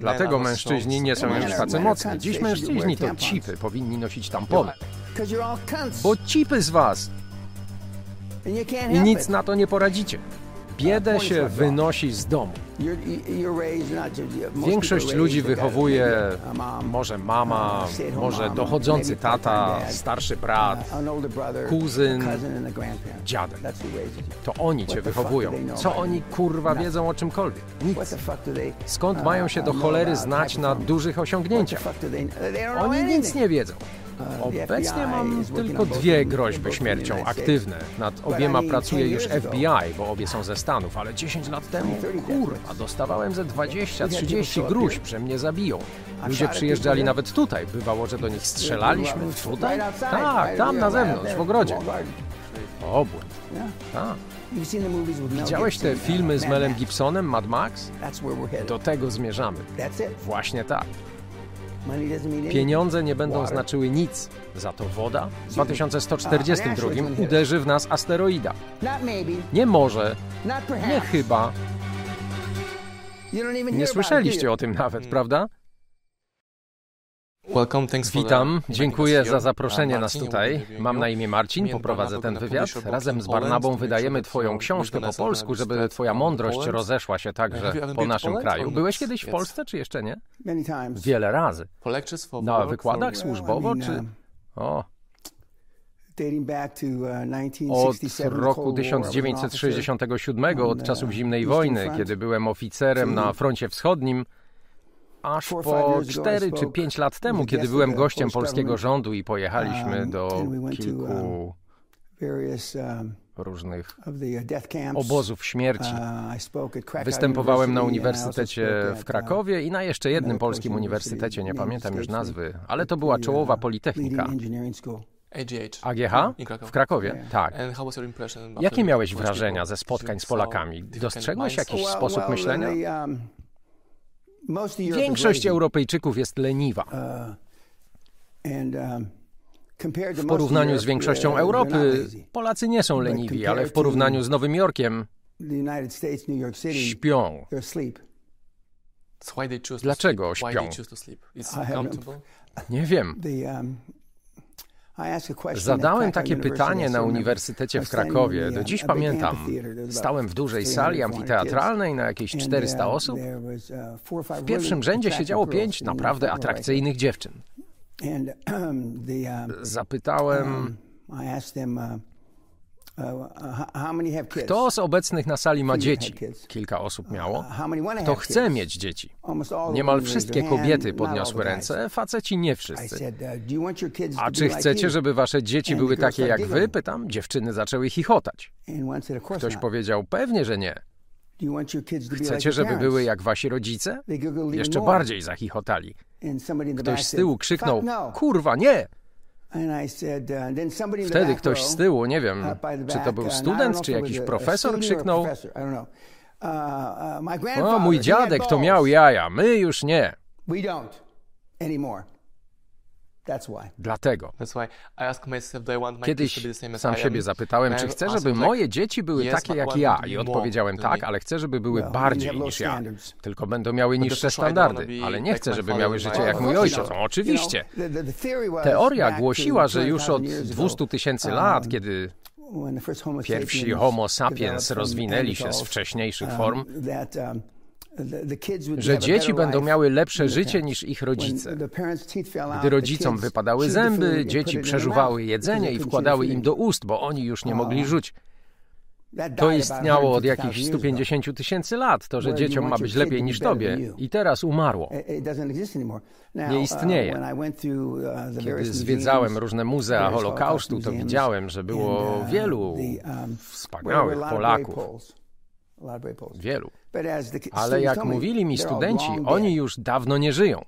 Dlatego mężczyźni nie są już tacy mocni. Dziś mężczyźni to cipy, powinni nosić tampony. Bo cipy z was! I nic na to nie poradzicie. Biedę się wynosi z domu. Większość ludzi wychowuje może mama, może dochodzący tata, starszy brat, kuzyn, dziadek. To oni cię wychowują. Co oni kurwa wiedzą o czymkolwiek? Nic. Skąd mają się do cholery znać na dużych osiągnięciach? Oni nic nie wiedzą. Obecnie mam tylko dwie groźby śmiercią aktywne. Nad obiema pracuje już FBI, bo obie są ze Stanów, ale 10 lat temu, kurwa, dostawałem ze 20-30 gruźb, że mnie zabiją. Ludzie przyjeżdżali nawet tutaj. Bywało, że do nich strzelaliśmy. Tutaj? Tak, tam na zewnątrz, w ogrodzie. Obłęd. Tak. Widziałeś te filmy z Melem Gibsonem, Mad Max? Do tego zmierzamy. Właśnie tak. Pieniądze nie będą znaczyły nic. Za to woda w 2142 uderzy w nas asteroida. Nie może, nie chyba. Nie słyszeliście o tym nawet, prawda? Witam, dziękuję za zaproszenie nas tutaj. Mam na imię Marcin, poprowadzę ten wywiad. Razem z Barnabą wydajemy Twoją książkę po polsku, żeby Twoja mądrość rozeszła się także po naszym kraju. Byłeś kiedyś w Polsce, czy jeszcze nie? Wiele razy. Na wykładach służbowo, czy... O, od roku 1967, od czasów zimnej wojny, kiedy byłem oficerem na froncie wschodnim, aż po 4 czy 5 lat temu, kiedy byłem gościem polskiego rządu i pojechaliśmy do kilku różnych obozów śmierci. Występowałem na uniwersytecie w Krakowie i na jeszcze jednym polskim uniwersytecie, nie pamiętam już nazwy, ale to była czołowa politechnika. AGH? W Krakowie? Tak. Jakie miałeś wrażenia ze spotkań z Polakami? Dostrzegłeś jakiś sposób myślenia? Większość Europejczyków jest leniwa. W porównaniu z większością Europy, Polacy nie są leniwi, ale w porównaniu z Nowym Jorkiem śpią. Dlaczego śpią? Nie wiem. Zadałem takie pytanie na Uniwersytecie w Krakowie. Do dziś pamiętam. Stałem w dużej sali amfiteatralnej na jakieś 400 osób. W pierwszym rzędzie siedziało pięć naprawdę atrakcyjnych dziewczyn. Zapytałem, kto z obecnych na sali ma dzieci? Kilka osób miało. Kto chce mieć dzieci? Niemal wszystkie kobiety podniosły ręce, faceci nie wszyscy. A czy chcecie, żeby wasze dzieci były takie jak wy? Pytam. Dziewczyny zaczęły chichotać. Ktoś powiedział, pewnie, że nie. Chcecie, żeby były jak wasi rodzice? Jeszcze bardziej zachichotali. Ktoś z tyłu krzyknął, kurwa, nie! Wtedy ktoś z tyłu, nie wiem, czy to był student, czy jakiś profesor, krzyknął: O, mój dziadek to miał jaja, my już nie. Dlatego. Kiedyś sam siebie zapytałem, czy chcę, żeby moje dzieci były takie jak ja. I odpowiedziałem tak, ale chcę, żeby były bardziej niż ja. Tylko będą miały niższe standardy. Ale nie chcę, żeby miały życie jak mój ojciec. No, oczywiście. Teoria głosiła, że już od 200 tysięcy lat, kiedy pierwsi homo sapiens rozwinęli się z wcześniejszych form, że dzieci będą miały lepsze życie niż ich rodzice. Gdy rodzicom wypadały zęby, dzieci przeżuwały jedzenie i wkładały im do ust, bo oni już nie mogli rzuć. To istniało od jakichś 150 tysięcy lat, to, że dzieciom ma być lepiej niż tobie. I teraz umarło. Nie istnieje. Kiedy zwiedzałem różne muzea Holokaustu, to widziałem, że było wielu wspaniałych Polaków. Wielu. Ale jak mówili mi studenci, oni już dawno nie żyją.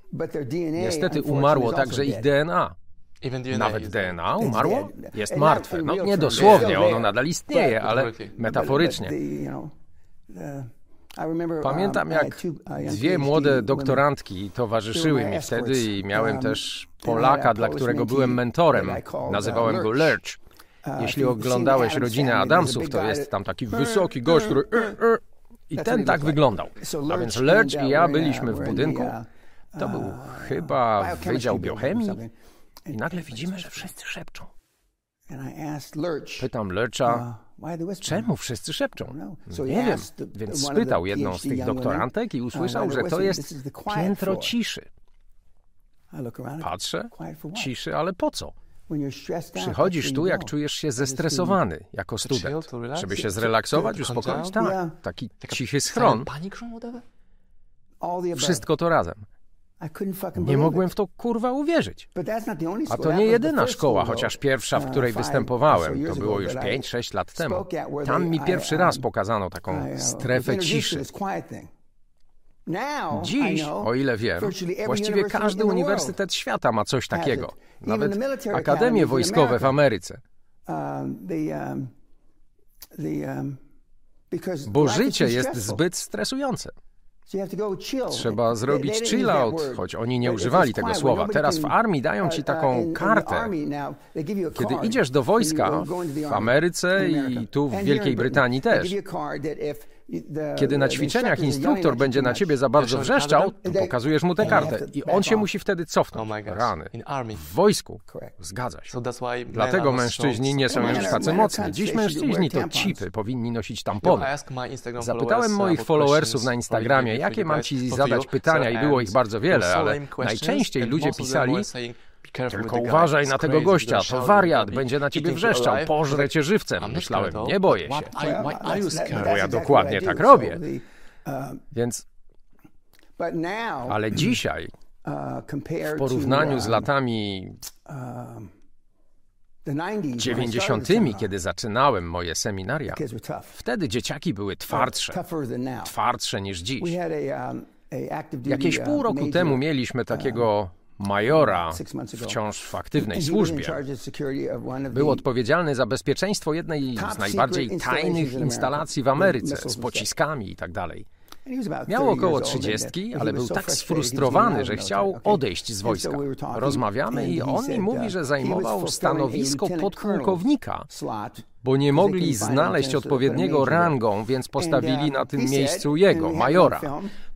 Niestety umarło także ich DNA. Nawet DNA umarło? Jest martwe. No nie dosłownie, ono nadal istnieje, ale metaforycznie. Pamiętam, jak dwie młode doktorantki towarzyszyły mi wtedy i miałem też Polaka, dla którego byłem mentorem. Nazywałem go Lurch. Jeśli oglądałeś rodzinę Adamsów, to jest tam taki wysoki gość, który I ten tak wyglądał. A więc Lurch i ja byliśmy w budynku. To był chyba wydział biochemii. I nagle widzimy, że wszyscy szepczą. Pytam Lurcha, czemu wszyscy szepczą? Nie wiem, więc spytał jedną z tych doktorantek i usłyszał, że to jest piętro ciszy. Patrzę, ciszy, ale po co? Przychodzisz tu, jak czujesz się zestresowany jako student, żeby się zrelaksować, uspokoić? Tak, taki cichy schron. Wszystko to razem. Nie mogłem w to kurwa uwierzyć. A to nie jedyna szkoła, chociaż pierwsza, w której występowałem. To było już 5-6 lat temu. Tam mi pierwszy raz pokazano taką strefę ciszy. Dziś, o ile wiem, właściwie każdy uniwersytet świata ma coś takiego. Nawet akademie wojskowe w Ameryce. Bo życie jest zbyt stresujący. Trzeba zrobić chill out, choć oni nie używali tego słowa. Teraz w armii dają ci taką kartę. Kiedy idziesz do wojska w Ameryce i tu w Wielkiej Brytanii też, kiedy na ćwiczeniach instruktor będzie na ciebie za bardzo wrzeszczał, to pokazujesz mu tę kartę i on się musi wtedy cofnąć. Oh Rany. W wojsku. Zgadza się. Dlatego mężczyźni nie są już tacy mocni. Dziś mężczyźni to cipy, powinni nosić tampony. Zapytałem moich followersów na Instagramie, jakie mam ci zadać pytania i było ich bardzo wiele, ale najczęściej ludzie pisali, tylko uważaj na tego gościa, to wariat, będzie na ciebie wrzeszczał, pożre cię żywcem. Myślałem, nie boję się. Bo ja dokładnie tak robię. Więc... Ale dzisiaj, w porównaniu z latami 90., kiedy zaczynałem moje seminaria, wtedy dzieciaki były twardsze, twardsze niż dziś. Jakieś pół roku temu mieliśmy takiego majora, wciąż w aktywnej służbie, był odpowiedzialny za bezpieczeństwo jednej z najbardziej tajnych instalacji w Ameryce z pociskami i tak. Miał około trzydziestki, ale był tak sfrustrowany, że chciał odejść z wojska. Rozmawiamy i on mi mówi, że zajmował stanowisko podpułkownika, bo nie mogli znaleźć odpowiedniego rangą, więc postawili na tym miejscu jego, majora.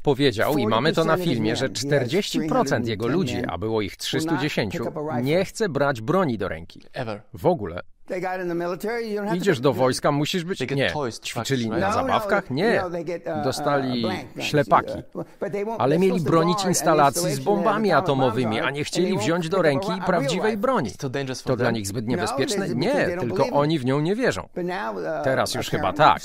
Powiedział, i mamy to na filmie, że 40% jego ludzi, a było ich 310, nie chce brać broni do ręki. W ogóle. Idziesz do wojska, musisz być... Nie. Ćwiczyli na zabawkach? Nie. Dostali ślepaki. Ale mieli bronić instalacji z bombami atomowymi, a nie chcieli wziąć do ręki prawdziwej broni. To dla nich zbyt niebezpieczne? Nie, tylko oni w nią nie wierzą. Teraz już chyba tak.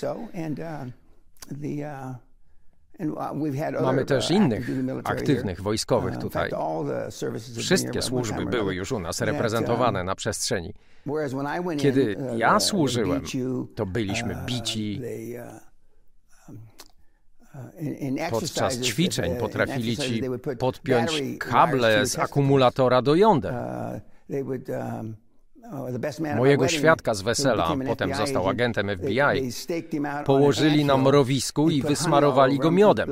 Mamy też innych aktywnych wojskowych tutaj. Wszystkie służby były już u nas reprezentowane na przestrzeni. Kiedy ja służyłem, to byliśmy bici. Podczas ćwiczeń potrafili ci podpiąć kable z akumulatora do jąder. Mojego świadka z wesela, potem został agentem FBI, położyli na mrowisku i wysmarowali go miodem.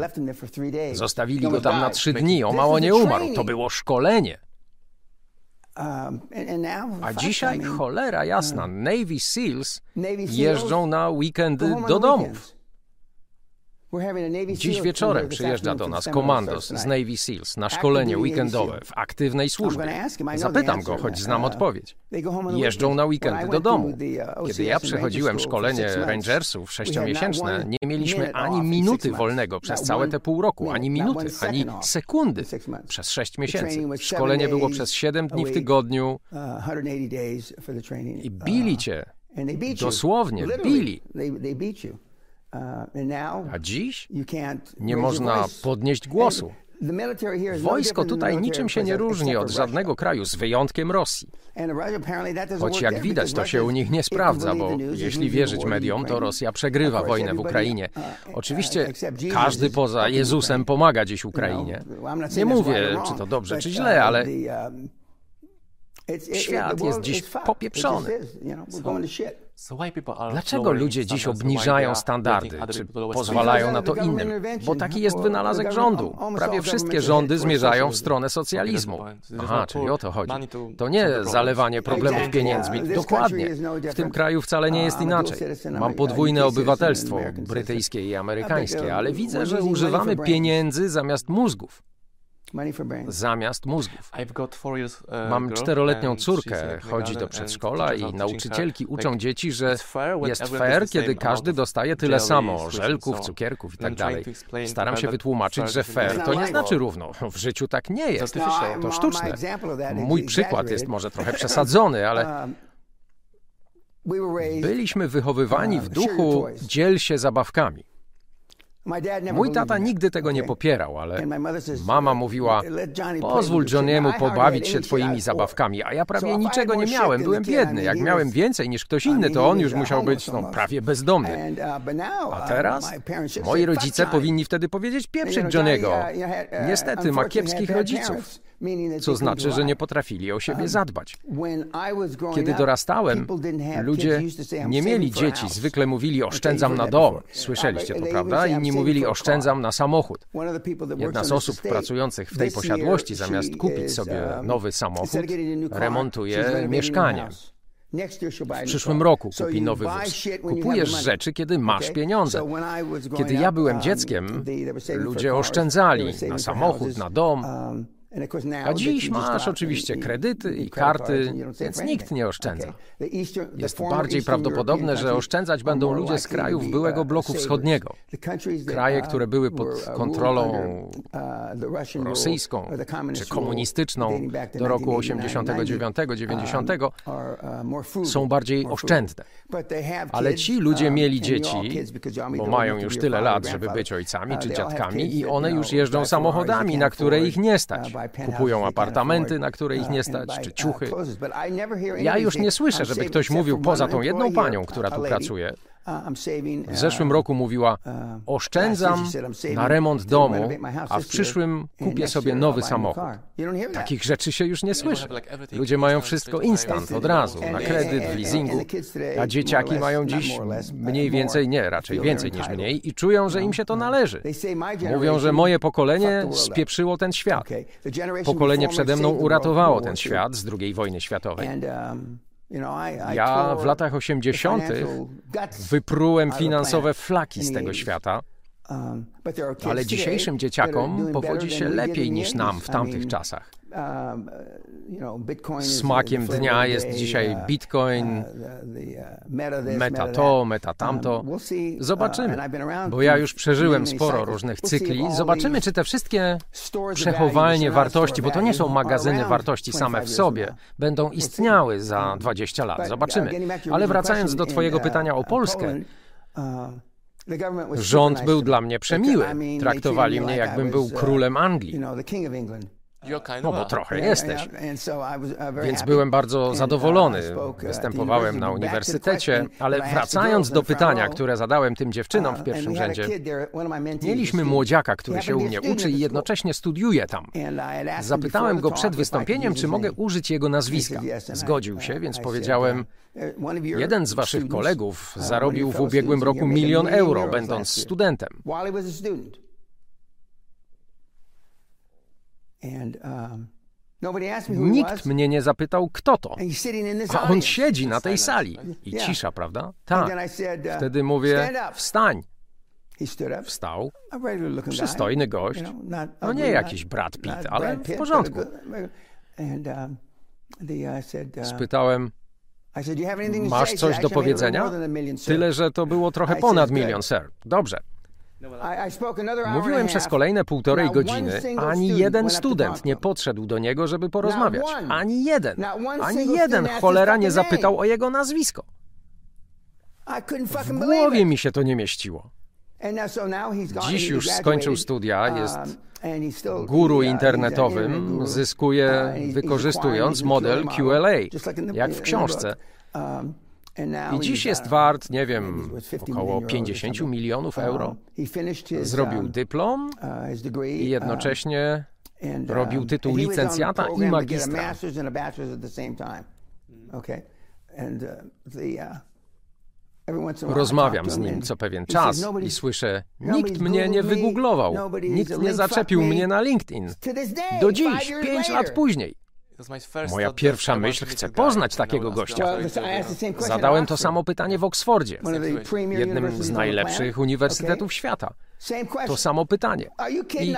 Zostawili go tam na trzy dni, o mało nie umarł. To było szkolenie. A dzisiaj cholera jasna, Navy SEALs jeżdżą na weekendy do domów. Dziś wieczorem przyjeżdża do nas komandos z Navy SEALs na szkolenie weekendowe w aktywnej służbie. Zapytam go, choć znam uh, odpowiedź. Jeżdżą na weekendy do domu. Uh, Kiedy ja przechodziłem szkolenie Rangersów sześciomiesięczne, nie mieliśmy ani minuty wolnego przez całe te pół roku, ani minuty, ani sekundy przez sześć miesięcy. Szkolenie było przez siedem dni w tygodniu i bili cię. Dosłownie, bili. Uh, A dziś nie można podnieść głosu. Wojsko tutaj niczym się nie różni od żadnego kraju, z wyjątkiem Rosji. Choć jak widać, to się u nich nie sprawdza, bo jeśli wierzyć mediom, to Rosja przegrywa wojnę w Ukrainie. Uh, Oczywiście każdy poza Jezusem pomaga dziś Ukrainie. Nie mówię, czy to dobrze, czy źle, ale um, świat jest dziś popieprzony. Dlaczego ludzie dziś obniżają standardy, czy pozwalają na to innym? Bo taki jest wynalazek rządu. Prawie wszystkie rządy zmierzają w stronę socjalizmu. Aha, czyli o to chodzi. To nie zalewanie problemów pieniędzmi. Dokładnie. W tym kraju wcale nie jest inaczej. Mam podwójne obywatelstwo, brytyjskie i amerykańskie, ale widzę, że używamy pieniędzy zamiast mózgów zamiast mózgów. Uh, Mam czteroletnią córkę, chodzi do przedszkola i nauczycielki uczą dzieci, że jest fair, kiedy każdy dostaje tyle samo, żelków, cukierków itd. Tak Staram się wytłumaczyć, że fair to nie znaczy równo. W życiu tak nie jest. To sztuczne. Mój przykład jest może trochę przesadzony, ale byliśmy wychowywani w duchu dziel się zabawkami. Mój tata nigdy tego nie popierał, ale mama mówiła: Pozwól Johniemu pobawić się twoimi zabawkami, a ja prawie niczego nie miałem, byłem biedny. Jak miałem więcej niż ktoś inny, to on już musiał być no, prawie bezdomny. Uh, A teraz moi rodzice powinni wtedy powiedzieć: Pieprzyć Johniego. uh, Niestety ma kiepskich rodziców co znaczy, że nie potrafili o siebie zadbać. Kiedy dorastałem, ludzie nie mieli dzieci, zwykle mówili oszczędzam na dom. Słyszeliście to, prawda? Inni mówili oszczędzam na samochód. Jedna z osób pracujących w tej posiadłości, zamiast kupić sobie nowy samochód, remontuje mieszkanie. W przyszłym roku kupi nowy wóz. Kupujesz rzeczy, kiedy masz pieniądze. Kiedy ja byłem dzieckiem, ludzie oszczędzali na samochód, na dom. A dziś masz oczywiście kredyty i karty, więc nikt nie oszczędza. Jest bardziej prawdopodobne, że oszczędzać będą ludzie z krajów byłego bloku wschodniego. Kraje, które były pod kontrolą rosyjską czy komunistyczną do roku 89-90 są bardziej oszczędne. Ale ci ludzie mieli dzieci, bo mają już tyle lat, żeby być ojcami czy dziadkami i one już jeżdżą samochodami, na które ich nie stać. Kupują apartamenty, na które ich nie stać, czy ciuchy. Ja już nie słyszę, żeby ktoś mówił poza tą jedną panią, która tu pracuje. W zeszłym roku mówiła: Oszczędzam na remont domu, a w przyszłym kupię sobie nowy samochód. Takich rzeczy się już nie słyszy. Ludzie mają wszystko instant, od razu, na kredyt, w leasingu, a dzieciaki mają dziś mniej więcej, nie, raczej więcej niż mniej i czują, że im się to należy. Mówią, że moje pokolenie spieprzyło ten świat. Pokolenie przede mną uratowało ten świat z II wojny światowej. Ja w latach 80. wyprułem finansowe flaki z tego świata. Um, ale dzisiejszym dzieciakom powodzi się lepiej niż nam w tamtych czasach. Um, uh, Smakiem dnia jest dzisiaj uh, Bitcoin, uh, meta to, meta tamto. Um, Zobaczymy, bo ja już przeżyłem sporo różnych cykli. Zobaczymy, czy te wszystkie przechowalnie wartości, bo to nie są magazyny wartości same w sobie, będą istniały za 20 lat. Zobaczymy. Ale wracając do Twojego pytania o Polskę. Rząd był dla mnie przemiły. Traktowali mnie, jakbym był królem Anglii. No bo trochę jesteś. Więc byłem bardzo zadowolony. Występowałem na uniwersytecie, ale wracając do pytania, które zadałem tym dziewczynom w pierwszym rzędzie, mieliśmy młodziaka, który się u mnie uczy i jednocześnie studiuje tam. Zapytałem go przed wystąpieniem, czy mogę użyć jego nazwiska. Zgodził się, więc powiedziałem, jeden z waszych kolegów zarobił w ubiegłym roku milion euro, będąc studentem. Um, Nikt mnie nie zapytał, kto to. A on siedzi na tej sali. I cisza, prawda? Tak. Uh, Wtedy mówię, wstań. Wstał. Przystojny gość. No nie jakiś Brad Pitt, ale w porządku. Um, Spytałem, masz coś do powiedzenia? Tyle, że to było trochę ponad milion, sir. Dobrze. Mówiłem przez kolejne półtorej godziny, ani jeden student nie podszedł do niego, żeby porozmawiać. Ani jeden. Ani jeden cholera nie zapytał o jego nazwisko. W głowie mi się to nie mieściło. Dziś już skończył studia, um, jest guru internetowym, zyskuje wykorzystując model QLA, jak w książce. Um, i dziś jest uh, wart, nie wiem, około 50 milionów euro. Uh, Zrobił um, dyplom uh, i jednocześnie robił um, tytuł licencjata i magistra. Rozmawiam z nim co pewien czas i słyszę, nikt mnie nie wygooglował, nikt nie zaczepił mnie na LinkedIn. Do dziś, pięć lat później. Moja pierwsza myśl, chcę poznać takiego gościa. Zadałem to samo pytanie w Oksfordzie, jednym z najlepszych uniwersytetów świata. To samo pytanie. I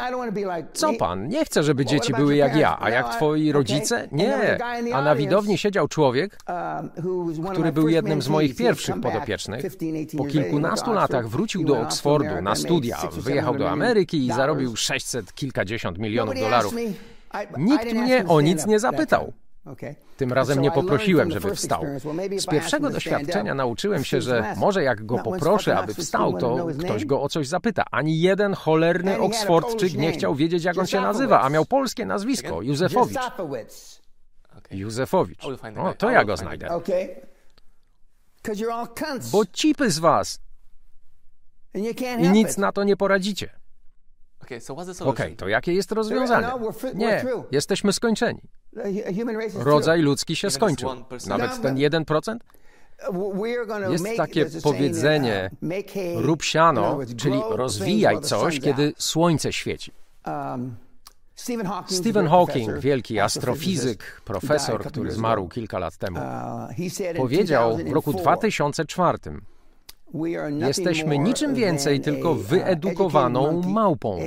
co pan? Nie chcę, żeby dzieci były jak ja. A jak twoi rodzice? Nie. A na widowni siedział człowiek, który był jednym z moich pierwszych podopiecznych. Po kilkunastu latach wrócił do Oksfordu na studia, wyjechał do Ameryki i zarobił 600 kilkadziesiąt milionów dolarów. Nikt mnie o nic nie zapytał. Tym razem nie poprosiłem, żeby wstał. Z pierwszego doświadczenia nauczyłem się, że może jak go poproszę, aby wstał, to ktoś go o coś zapyta. Ani jeden cholerny Oksfordczyk nie chciał wiedzieć, jak on się nazywa, a miał polskie nazwisko Józefowicz. Józefowicz. O, to ja go znajdę. Bo cipy z was. I nic na to nie poradzicie. Okej, okay, to jakie jest rozwiązanie? Nie, jesteśmy skończeni. Rodzaj ludzki się skończył. Nawet ten 1%? Jest takie powiedzenie, rób siano, czyli rozwijaj coś, kiedy słońce świeci. Stephen Hawking, wielki astrofizyk, profesor, który zmarł kilka lat temu, powiedział w roku 2004, Jesteśmy niczym więcej, tylko wyedukowaną małpą.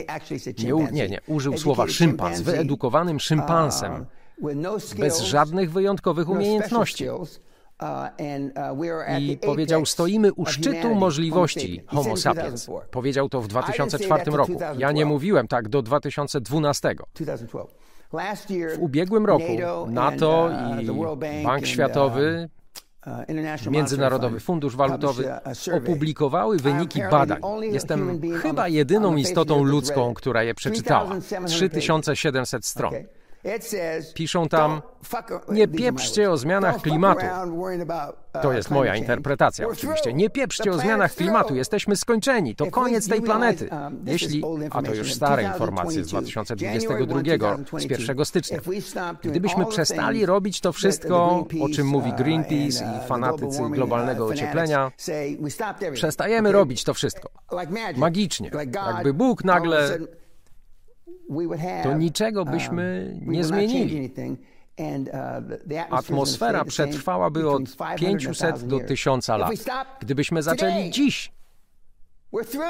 Nie, nie, nie, użył słowa szympans, wyedukowanym szympansem, bez żadnych wyjątkowych umiejętności. I powiedział, stoimy u szczytu możliwości Homo sapiens. Powiedział to w 2004 roku. Ja nie mówiłem tak do 2012. W ubiegłym roku NATO i Bank Światowy Międzynarodowy Fundusz Walutowy opublikowały wyniki badań. Jestem chyba jedyną istotą ludzką, która je przeczytała. 3700 stron. Piszą tam, nie pieprzcie o zmianach klimatu. To jest moja interpretacja oczywiście. Nie pieprzcie o zmianach klimatu, jesteśmy skończeni, to koniec tej planety. Jeśli, a to już stare informacje z 2022, z 1 stycznia, gdybyśmy przestali robić to wszystko, o czym mówi Greenpeace i fanatycy globalnego ocieplenia, przestajemy robić to wszystko. Magicznie. Jakby Bóg nagle to niczego byśmy nie zmienili. Atmosfera przetrwałaby od 500 do 1000 lat. Gdybyśmy zaczęli dziś,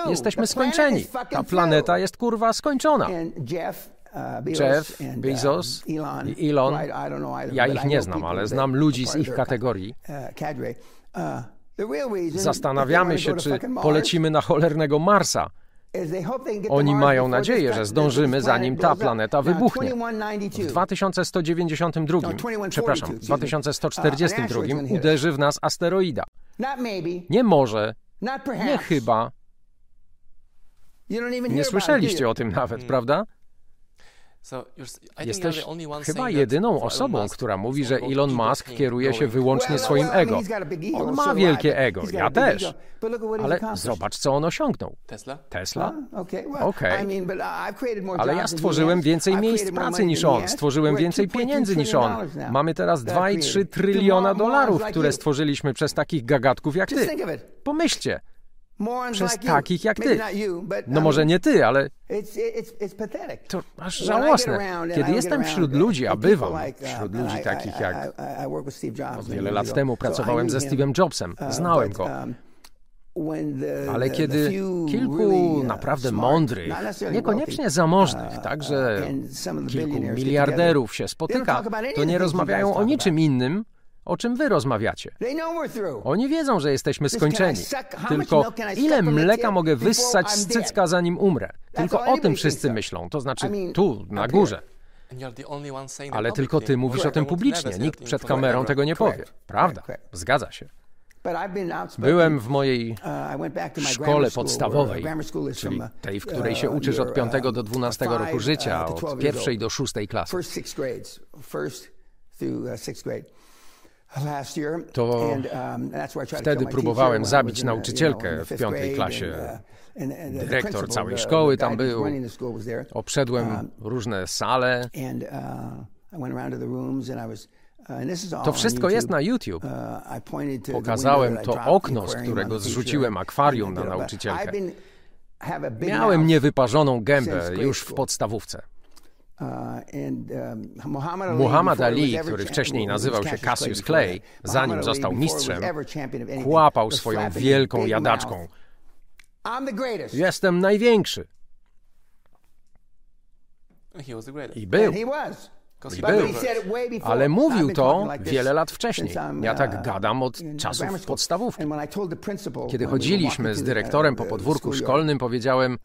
jesteśmy skończeni. Ta planeta jest kurwa skończona. Jeff, Bezos i Elon, ja ich nie znam, ale znam ludzi z ich kategorii. Zastanawiamy się, czy polecimy na cholernego Marsa. Oni mają nadzieję, że zdążymy, zanim ta planeta wybuchnie. W 2192, przepraszam, w 2142 uderzy w nas asteroida. Nie może, nie chyba. Nie słyszeliście o tym nawet, prawda? Jesteś chyba jedyną osobą, która mówi, że Elon Musk kieruje się wyłącznie swoim ego. On ma wielkie ego, ja też. Ale zobacz, co on osiągnął. Tesla? Okej. Ale ja stworzyłem więcej miejsc pracy niż on. Stworzyłem więcej pieniędzy niż on. Mamy teraz 2,3 tryliona dolarów, które stworzyliśmy przez takich gagatków jak ty. Pomyślcie przez takich jak ty. No może nie ty, ale to aż żałosne. Kiedy jestem wśród ludzi, a bywam wśród ludzi takich jak... Wiele lat temu pracowałem ze Steve'em Jobsem, znałem go. Ale kiedy kilku naprawdę mądrych, niekoniecznie zamożnych, także kilku miliarderów się spotyka, to nie rozmawiają o niczym innym, o czym wy rozmawiacie. Oni wiedzą, że jesteśmy skończeni. Tylko ile mleka mogę wyssać z cycka, zanim umrę? Tylko o tym wszyscy myślą, to znaczy tu, na górze. Ale tylko ty mówisz o tym publicznie. Nikt przed kamerą tego nie powie. Prawda, zgadza się. Byłem w mojej uh, szkole podstawowej, czyli tej, w której się uh, uczysz od 5 do 12 roku życia, uh, od pierwszej do szóstej klasy to um, wtedy próbowałem zabić nauczycielkę w piątej klasie. Uh, Dyrektor całej szkoły tam był. Obszedłem um, różne sale. To wszystko jest na YouTube. Pokazałem to okno, z którego zrzuciłem akwarium na nauczycielkę. Miałem niewyparzoną gębę już w podstawówce. Muhammad Ali, który wcześniej nazywał się Cassius Clay, zanim został mistrzem, kłapał swoją wielką jadaczką. Jestem największy. I był. I był. Ale mówił to wiele lat wcześniej. Ja tak gadam od czasów podstawówki. Kiedy chodziliśmy z dyrektorem po podwórku szkolnym, powiedziałem: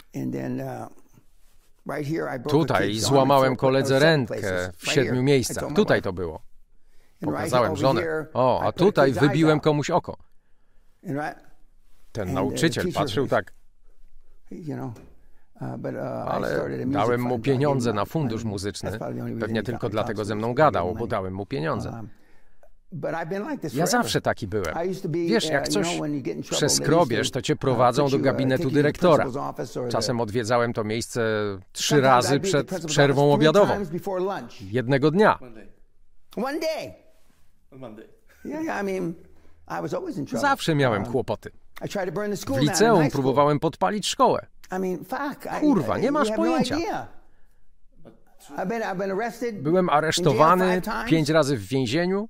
Tutaj złamałem koledze rękę w siedmiu miejscach. Tutaj to było. Pokazałem żonę. O, a tutaj wybiłem komuś oko. Ten nauczyciel patrzył tak. Ale dałem mu pieniądze na fundusz muzyczny. Pewnie tylko dlatego ze mną gadał, bo dałem mu pieniądze. Ja zawsze taki byłem. Wiesz, jak coś przeskrobiesz, to cię prowadzą do gabinetu dyrektora. Czasem odwiedzałem to miejsce trzy razy przed przerwą obiadową. Jednego dnia. Zawsze miałem kłopoty. W liceum próbowałem podpalić szkołę. Kurwa, nie masz pojęcia. Byłem aresztowany pięć razy w więzieniu.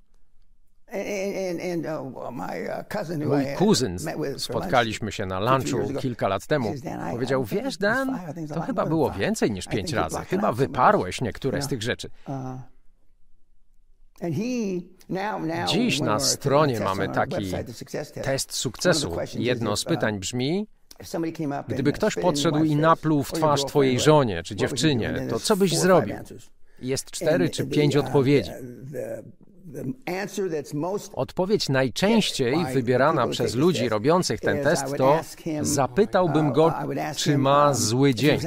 Mój kuzyn, spotkaliśmy się na lunchu kilka lat temu, powiedział, wiesz Dan, to chyba było więcej niż pięć razy, chyba wyparłeś niektóre z tych rzeczy. Dziś na stronie mamy taki test sukcesu. Jedno z pytań brzmi, gdyby ktoś podszedł i napluł w twarz twojej żonie czy dziewczynie, to co byś zrobił? Jest cztery czy pięć odpowiedzi. Odpowiedź najczęściej wybierana przez ludzi robiących ten test to zapytałbym go, czy ma zły dzień.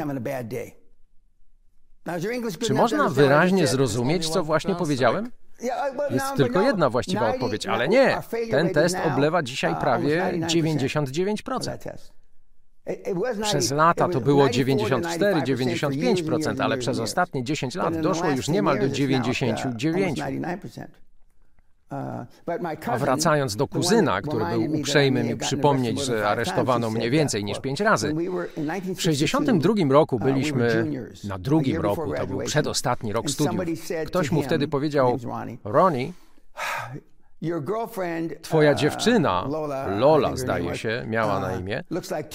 Czy można wyraźnie zrozumieć, co właśnie powiedziałem? Jest tylko jedna właściwa odpowiedź, ale nie. Ten test oblewa dzisiaj prawie 99%. Przez lata to było 94-95%, ale przez ostatnie 10 lat doszło już niemal do 99%. A wracając do kuzyna, który był uprzejmy mi przypomnieć, że aresztowano mnie więcej niż pięć razy, w 62 roku byliśmy na drugim roku, to był przedostatni rok studiów. Ktoś mu wtedy powiedział, Ronnie, Twoja dziewczyna, Lola zdaje się, miała na imię,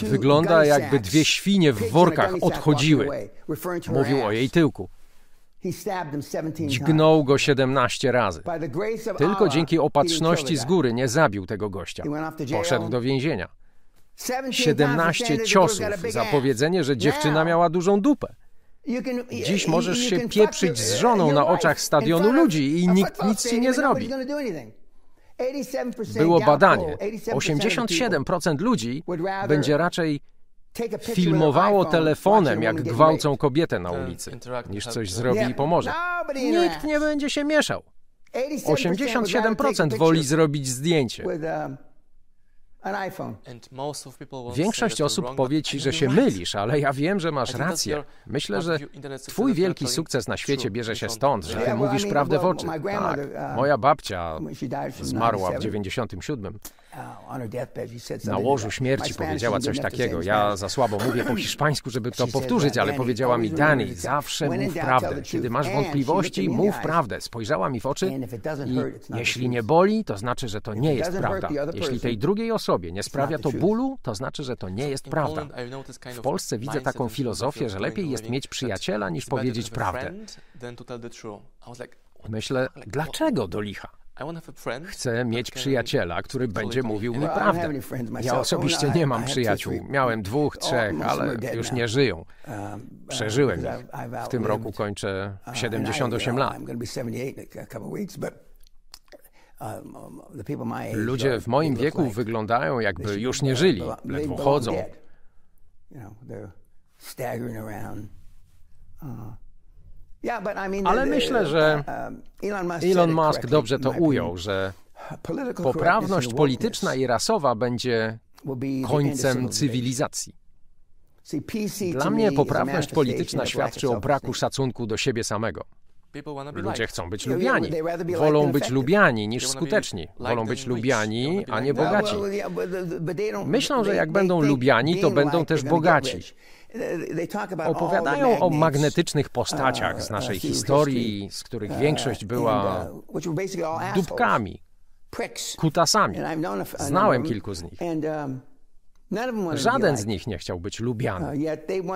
wygląda jakby dwie świnie w workach odchodziły. Mówił o jej tyłku. Dźgnął go 17 razy. Tylko dzięki opatrzności z góry nie zabił tego gościa. Poszedł do więzienia. 17 ciosów za powiedzenie, że dziewczyna miała dużą dupę. Dziś możesz się pieprzyć z żoną na oczach stadionu ludzi i nikt nic ci nie zrobi. Było badanie. 87% ludzi będzie raczej filmowało telefonem, jak gwałcą kobietę na ulicy, niż coś zrobi i pomoże. Nikt nie będzie się mieszał. 87% woli zrobić zdjęcie. Większość osób powie ci, że się mylisz, ale ja wiem, że masz rację. Myślę, że twój wielki sukces na świecie bierze się stąd, że ty mówisz prawdę w oczy. Tak, moja babcia zmarła w 97. Na łożu śmierci powiedziała coś takiego. Ja za słabo mówię po hiszpańsku, żeby to powtórzyć, ale powiedziała mi, Dani, zawsze mów prawdę. Kiedy masz wątpliwości, mów prawdę. Spojrzała mi w oczy i jeśli nie boli, to znaczy, że to nie jest prawda. Jeśli tej drugiej osobie nie sprawia to bólu, to znaczy, że to nie jest prawda. W Polsce widzę taką filozofię, że lepiej jest mieć przyjaciela, niż powiedzieć prawdę. Myślę, dlaczego do licha? Chcę mieć przyjaciela, który będzie mówił mi prawdę. Ja osobiście nie mam przyjaciół. Miałem dwóch, trzech, ale już nie żyją. Przeżyłem ich. W tym roku kończę 78 lat. Ludzie w moim wieku wyglądają, jakby już nie żyli, ledwo chodzą. Ale myślę, że Elon Musk dobrze to ujął, że poprawność polityczna i rasowa będzie końcem cywilizacji. Dla mnie poprawność polityczna świadczy o braku szacunku do siebie samego. Ludzie chcą być lubiani. Wolą być lubiani niż skuteczni. Wolą być lubiani, a nie bogaci. Myślą, że jak będą lubiani, to będą też bogaci. Opowiadają o magnetycznych postaciach z uh, naszej uh, historii, z których uh, większość była uh, dupkami, kutasami. Znałem kilku z nich. um, Żaden z nich nie chciał być Uh, lubiany.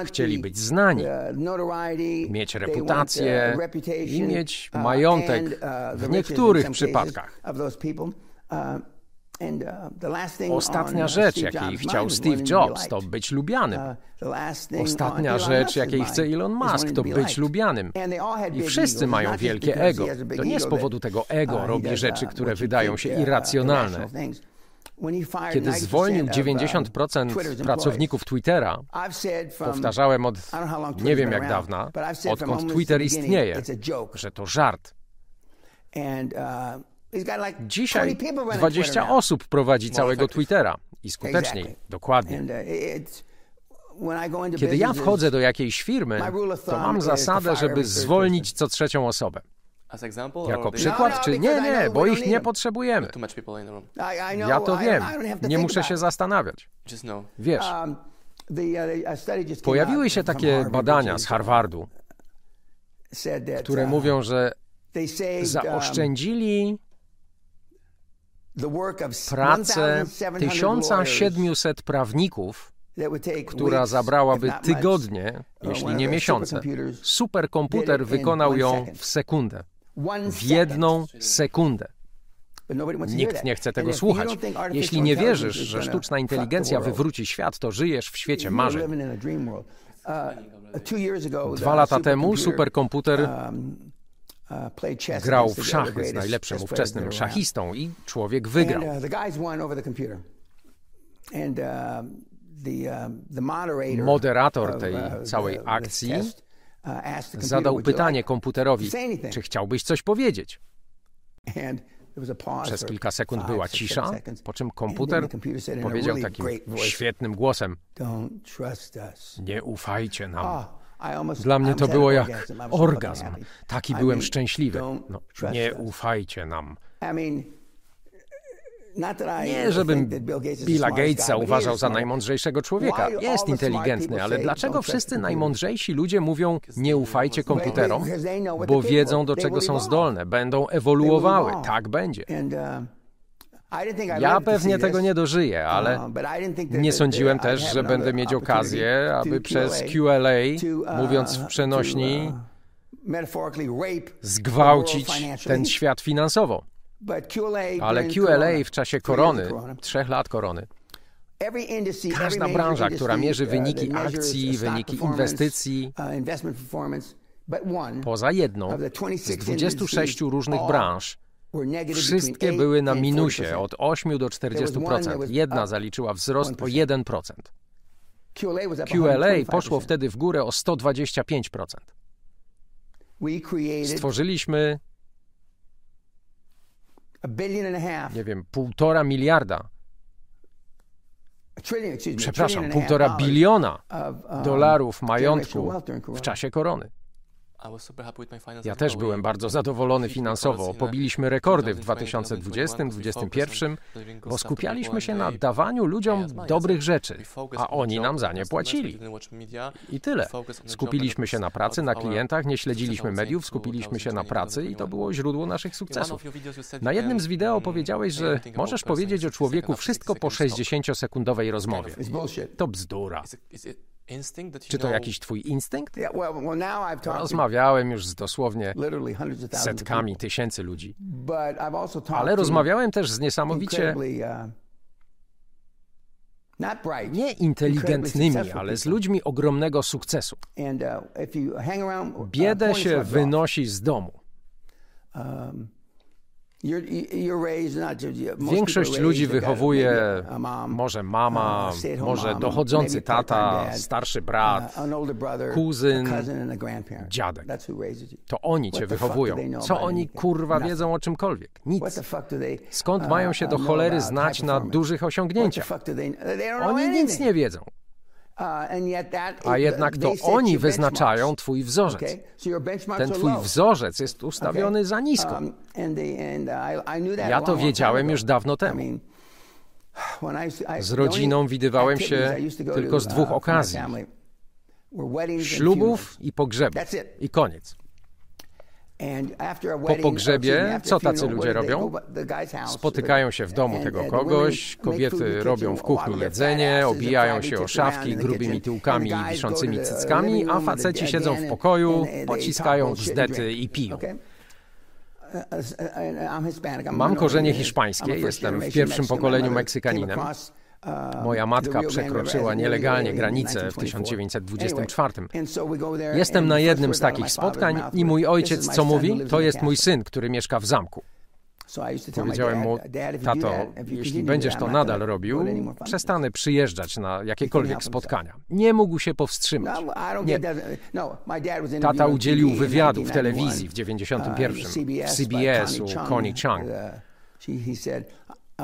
Chcieli być znani, uh, mieć reputację uh, i mieć uh, majątek uh, w niektórych przypadkach. Uh, Ostatnia uh, rzecz, jakiej chciał Steve Jobs, to być lubianym. Uh, Ostatnia rzecz, jakiej chce Elon Musk, to być lubianym. I wszyscy mają wielkie ego. To nie z powodu tego ego robi rzeczy, które wydają się irracjonalne. Kiedy 90% zwolnił of, uh, 90% Twitter's pracowników Twittera, powtarzałem od nie wiem jak dawna, odkąd Twitter istnieje, że to żart. Dzisiaj 20 people running 20 Twitter now. osób prowadzi całego. Twittera i skuteczniej, dokładnie. Uh, Kiedy ja wchodzę do jakiejś firmy, to mam zasadę, żeby zwolnić co trzecią osobę. Jako przykład, no, czy because nie, nie, bo ich nie potrzebujemy. Ja to wiem, nie muszę się zastanawiać. Wiesz, Um, uh, pojawiły się takie badania z Harvardu, które uh, mówią, że um, zaoszczędzili pracę 1,700 lawyers 1700 prawników, która zabrałaby tygodnie, jeśli nie miesiące. Superkomputer wykonał ją w sekundę. W jedną sekundę. Nikt nie chce tego słuchać. Jeśli nie wierzysz, że sztuczna inteligencja wywróci świat, to żyjesz w świecie marzeń. Uh, Dwa lata temu superkomputer grał w szachy z najlepszym ówczesnym szachistą i człowiek wygrał. uh, moderator tej całej akcji Zadał "Would you pytanie like-" komputerowi, czy chciałbyś coś powiedzieć? Przez kilka sekund była cisza, po czym komputer powiedział takim świetnym głosem. Nie ufajcie nam. Dla mnie to było jak orgazm. Taki byłem szczęśliwy. No, nie ufajcie nam. Nie, żebym Billa Gatesa uważał za najmądrzejszego człowieka. Jest inteligentny, ale dlaczego "Don't trust wszyscy computers"? najmądrzejsi ludzie mówią nie ufajcie komputerom? Bo wiedzą, do czego są zdolne, będą ewoluowały. Tak będzie. Ja pewnie tego nie dożyję, ale uh, nie sądziłem też, że będę mieć okazję, aby przez QLA, uh, mówiąc w przenośni, uh, the zgwałcić ten świat finansowo. Ale QLA w czasie korony, trzech lat korony, każda branża, która mierzy wyniki akcji, wyniki inwestycji, poza jedną, z 26 26 industries, różnych branż, wszystkie były 8 na minusie 40%. od 8 do 40%. Jedna zaliczyła wzrost o 1%. QLA was up QLA 125%. poszło wtedy w górę o 125%. We created Stworzyliśmy, nie wiem, półtora miliarda, przepraszam, półtora biliona um, dolarów majątku w czasie korony. Ja też byłem bardzo zadowolony finansowo. Pobiliśmy rekordy w 2020, 2020-2021, delivering good bo stuff to skupialiśmy się na dawaniu ludziom money. dobrych rzeczy, a oni nam za nie płacili. I tyle. Skupiliśmy się na pracy, na klientach, nie śledziliśmy mediów, skupiliśmy się na 2020, pracy i to 2021. było źródło naszych sukcesów. Na jednym z wideo mm, powiedziałeś, że możesz powiedzieć o 60 człowieku wszystko po 60 seconds. 60-sekundowej rozmowie. To bzdura. Czy to jakiś twój instynkt? Rozmawiałem już z dosłownie setkami, tysięcy ludzi. Ale rozmawiałem też z niesamowicie uh, nie inteligentnymi, ale z ludzi ogromnego sukcesu. Uh, uh, Biedę się wynosi z domu. Większość ludzi wychowuje może mama, może dochodzący tata, starszy brat. kuzyn, dziadek. To oni cię wychowują. Co oni kurwa wiedzą o czymkolwiek? Nic. Skąd uh, mają się do uh, cholery znać na dużych osiągnięciach? Oni nic nie wiedzą. A jednak to oni wyznaczają twój wzorzec. Ten twój wzorzec jest ustawiony za nisko. Um, Ja to wiedziałem już dawno temu. Z rodziną widywałem się tylko z uh, dwóch okazji: ślubów i pogrzebów. I koniec. Po pogrzebie, co tacy ludzie robią? Spotykają się w domu tego kogoś, kobiety robią w kuchni jedzenie, obijają się o szafki grubymi tyłkami i wiszącymi cyckami, a faceci siedzą w pokoju, pociskają bzdety i piją. Mam korzenie hiszpańskie, jestem w pierwszym pokoleniu Meksykaninem. Moja matka przekroczyła nielegalnie granicę w 1924. Jestem na jednym z takich spotkań i mój ojciec co mówi? To jest mój syn, który mieszka w zamku. Powiedziałem mu, tato, jeśli będziesz to nadal robił, przestanę przyjeżdżać na jakiekolwiek spotkania. Nie mógł się powstrzymać. Nie. Tata udzielił wywiadu w telewizji w 91 w CBS u Connie Chung.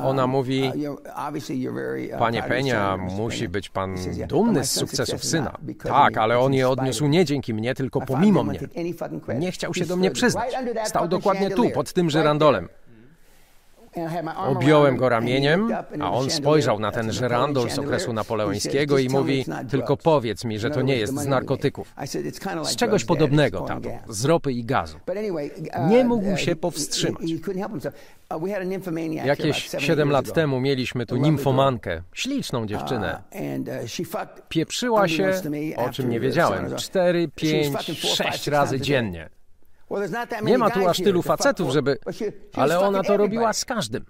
Ona mówi, panie Penia, musi być pan dumny z sukcesów syna. Tak, ale on je odniósł nie dzięki mnie, tylko pomimo mnie. Nie chciał się do mnie przyznać. Stał dokładnie tu, pod tym żyrandolem. Objąłem go ramieniem, a on spojrzał na ten żyrandol z okresu napoleońskiego i mówi, tylko powiedz mi, że to nie jest z narkotyków. Z czegoś podobnego, tato, z ropy i gazu. Nie mógł się powstrzymać. Jakieś 7 lat temu mieliśmy tu nimfomankę, śliczną dziewczynę. Pieprzyła się, o czym nie wiedziałem, 4, 5, 6 razy dziennie. Nie ma tu aż tylu facetów, żeby. Ale ona to robiła z każdym.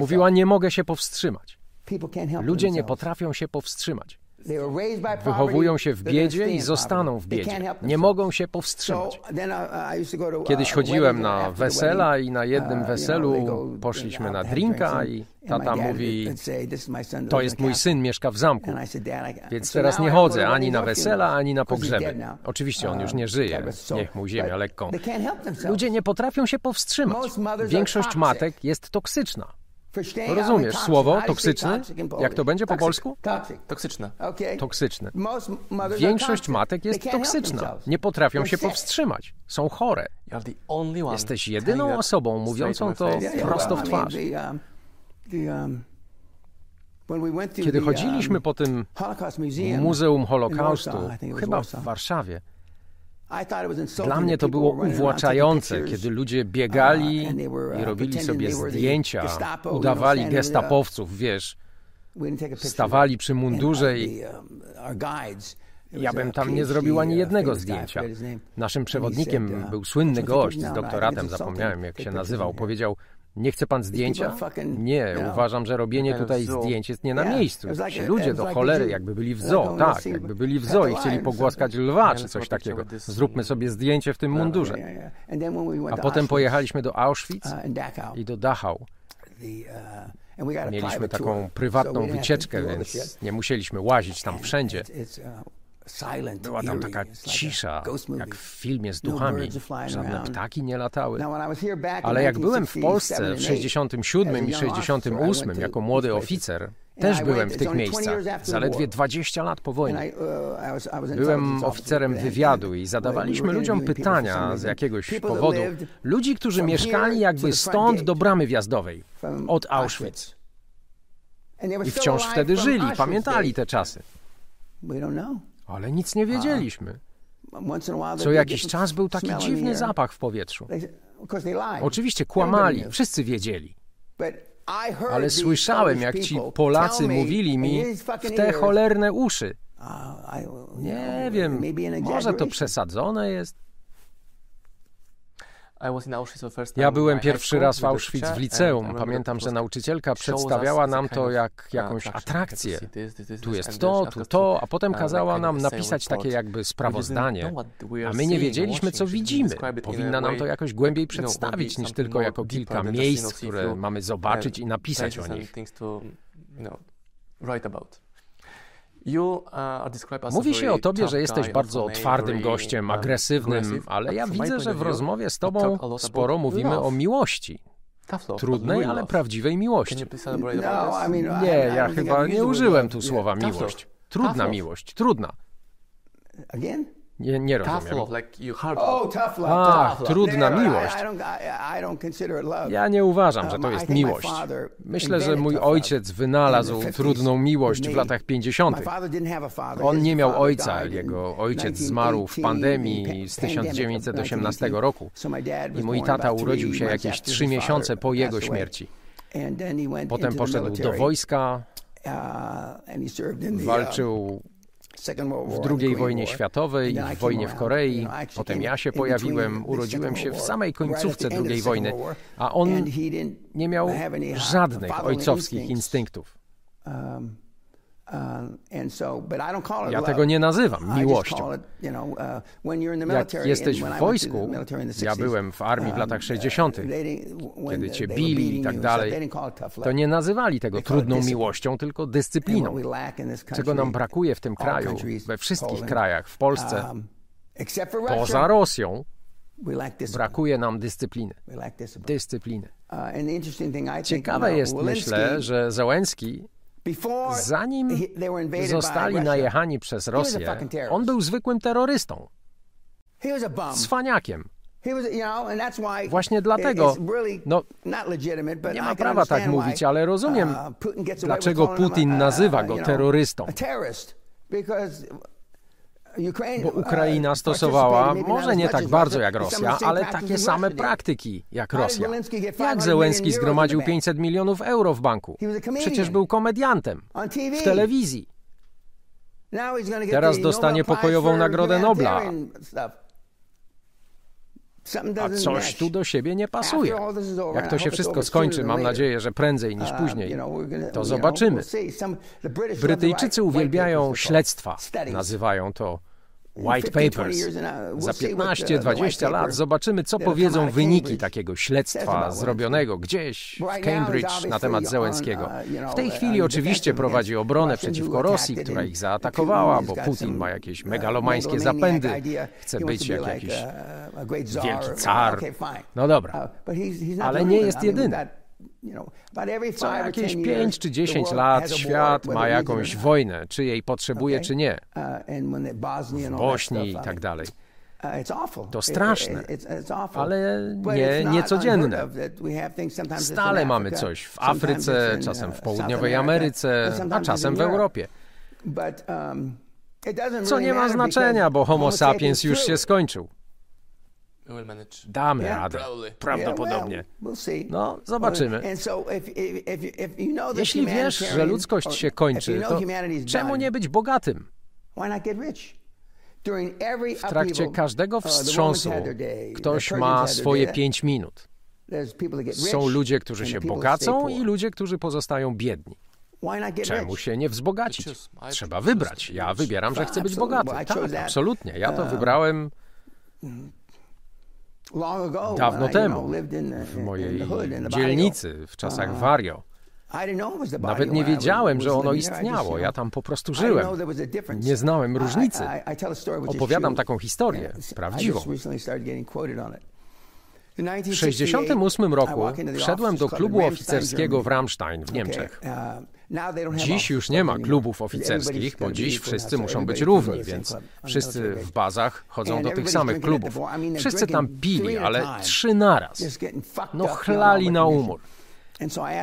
Mówiła, nie mogę się powstrzymać. Ludzie nie potrafią się powstrzymać. Wychowują się w biedzie i zostaną w biedzie. Nie mogą się powstrzymać. Kiedyś chodziłem na wesela i na jednym weselu poszliśmy na drinka i tata mówi, to jest mój syn, mieszka w zamku. Więc teraz nie chodzę ani na wesela, ani na pogrzeby. Oczywiście on już nie żyje, niech mu ziemia lekką. Ludzie nie potrafią się powstrzymać. Większość matek jest toksyczna. Rozumiesz słowo toksyczny? Jak to będzie po polsku? Toksyczne. Toksyczny. Większość matek jest toksyczna. Nie potrafią się powstrzymać. Są chore. Jesteś jedyną osobą mówiącą to prosto w twarz. Kiedy chodziliśmy po tym Muzeum Holokaustu, chyba w Warszawie, dla mnie to było uwłaczające, kiedy ludzie biegali i robili sobie zdjęcia, udawali gestapowców, wiesz, stawali przy mundurze i ja bym tam nie zrobił ani jednego zdjęcia. Naszym przewodnikiem był słynny gość z doktoratem, zapomniałem jak się nazywał, powiedział, nie chce pan zdjęcia? Nie, uważam, że robienie tutaj zdjęć jest nie na miejscu. Ci ludzie do cholery jakby byli w zoo, tak, jakby byli w zoo i chcieli pogłaskać lwa czy coś takiego. Zróbmy sobie zdjęcie w tym mundurze. A potem pojechaliśmy do Auschwitz i do Dachau. Mieliśmy taką prywatną wycieczkę, więc nie musieliśmy łazić tam wszędzie. Była tam taka cisza, jak w filmie z duchami. Żadne ptaki nie latały. Ale jak byłem w Polsce w 67 i 68 jako młody oficer, też byłem w tych miejscach, zaledwie 20 lat po wojnie. Byłem oficerem wywiadu i zadawaliśmy ludziom pytania z jakiegoś powodu. Ludzi, którzy mieszkali jakby stąd do bramy wjazdowej, od Auschwitz. I wciąż wtedy żyli, pamiętali te czasy. Ale nic nie wiedzieliśmy. Co jakiś czas był taki dziwny zapach w powietrzu. Oczywiście kłamali, wszyscy wiedzieli. Ale słyszałem, jak ci Polacy mówili mi w te cholerne uszy. Nie wiem, może to przesadzone jest. Ja byłem pierwszy raz w Auschwitz w liceum. Pamiętam, że nauczycielka przedstawiała nam to jak jakąś atrakcję. Tu jest to, tu to, a potem kazała nam napisać takie jakby sprawozdanie. A my nie wiedzieliśmy, co widzimy. Powinna nam to jakoś głębiej przedstawić, niż tylko jako kilka miejsc, które mamy zobaczyć i napisać o nich. Mówi się o tobie, że jesteś bardzo twardym gościem, agresywnym, ale ja widzę, że w rozmowie z tobą sporo mówimy o miłości. Trudnej, ale prawdziwej miłości. Nie, ja chyba nie użyłem tu słowa miłość. Trudna miłość, trudna. Nie, nie rozumiem. Tough love, like you hard. Oh, tough love. A, tough love. trudna miłość. Ja nie uważam, że to jest miłość. Myślę, że mój ojciec wynalazł trudną miłość w latach 50. On nie miał ojca. Jego ojciec zmarł w pandemii z 1918 roku. I mój tata urodził się jakieś trzy miesiące po jego śmierci. Potem poszedł do wojska, walczył w II wojnie światowej i w wojnie w Korei. Potem ja się pojawiłem, urodziłem się w samej końcówce II wojny, a on nie miał żadnych ojcowskich instynktów. Ja tego nie nazywam miłością. Jak jesteś w wojsku, ja byłem w armii w latach 60., kiedy cię bili i tak dalej, to nie nazywali tego trudną miłością, tylko dyscypliną. Czego nam brakuje w tym kraju, we wszystkich krajach, w Polsce, poza Rosją, brakuje nam dyscypliny. Dyscypliny. Ciekawe jest, myślę, że Zełenski Zanim zostali najechani przez Rosję, on był zwykłym terrorystą, cwaniakiem. Właśnie dlatego, no, nie ma prawa tak mówić, ale rozumiem, dlaczego Putin nazywa go terrorystą bo Ukraina stosowała, może nie tak bardzo jak Rosja, ale takie same praktyki jak Rosja. Jak Zełenski zgromadził 500 milionów euro w banku? Przecież był komediantem w telewizji. Teraz dostanie pokojową Nagrodę Nobla. A coś tu do siebie nie pasuje. Jak to się wszystko skończy, mam nadzieję, że prędzej niż później, to zobaczymy. Brytyjczycy uwielbiają śledztwa, nazywają to White Papers. Za 15-20 lat zobaczymy, co powiedzą wyniki takiego śledztwa zrobionego gdzieś w Cambridge na temat Zełenskiego. W tej chwili oczywiście prowadzi obronę przeciwko Rosji, która ich zaatakowała, bo Putin ma jakieś megalomańskie zapędy, chce być jak jakiś wielki car. No dobra, ale nie jest jedyny. Co jakieś 5 czy 10 lat świat ma jakąś wojnę, czy jej potrzebuje, czy nie. W Bośni i tak dalej. To straszne, ale nie niecodzienne. Stale mamy coś w Afryce, czasem w południowej Ameryce, a czasem w Europie. Co nie ma znaczenia, bo Homo sapiens już się skończył. Damy radę. Prawdopodobnie. No, zobaczymy. Jeśli wiesz, że ludzkość się kończy, to czemu nie być bogatym? W trakcie każdego wstrząsu ktoś ma swoje pięć minut. Są ludzie, którzy się bogacą i ludzie, którzy pozostają biedni. Czemu się nie wzbogacić? Trzeba wybrać. Ja wybieram, że chcę być bogaty. Tak, absolutnie. Ja to wybrałem dawno temu, w mojej dzielnicy, w czasach Wario. Nawet nie wiedziałem, że ono istniało. Ja tam po prostu żyłem. Nie znałem różnicy. Opowiadam taką historię, prawdziwą. W 1968 roku wszedłem do klubu oficerskiego w Ramstein w Niemczech. Dziś już nie ma klubów oficerskich, bo dziś wszyscy muszą być równi, więc wszyscy w bazach chodzą do tych samych klubów. Wszyscy tam pili, ale trzy naraz. No chlali na umór.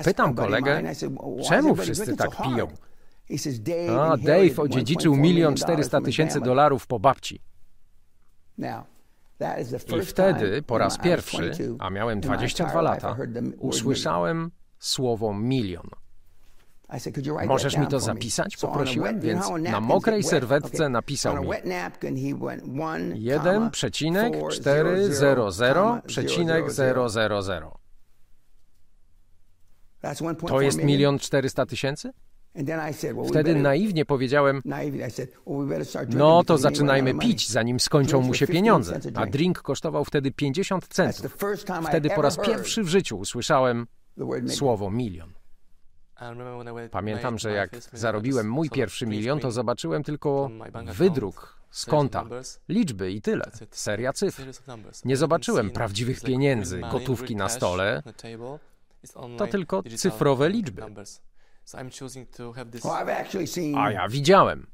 Pytam kolegę, czemu wszyscy tak piją? A, Dave odziedziczył milion czterysta tysięcy dolarów po babci. I wtedy, po raz pierwszy, a miałem 22 lata, usłyszałem słowo milion. Możesz mi to zapisać? Poprosiłem, więc na mokrej serwetce napisał mi 1 przecinek 400 przecinek 000. To jest milion czterysta tysięcy? Wtedy naiwnie powiedziałem, no to zaczynajmy pić, zanim skończą mu się pieniądze. A drink kosztował wtedy 50 centów. Wtedy po raz pierwszy w życiu usłyszałem słowo milion. Pamiętam, że jak zarobiłem mój pierwszy milion, to zobaczyłem tylko wydruk z konta, liczby i tyle, seria cyfr. Nie zobaczyłem prawdziwych pieniędzy, gotówki na stole, to tylko cyfrowe liczby. A ja widziałem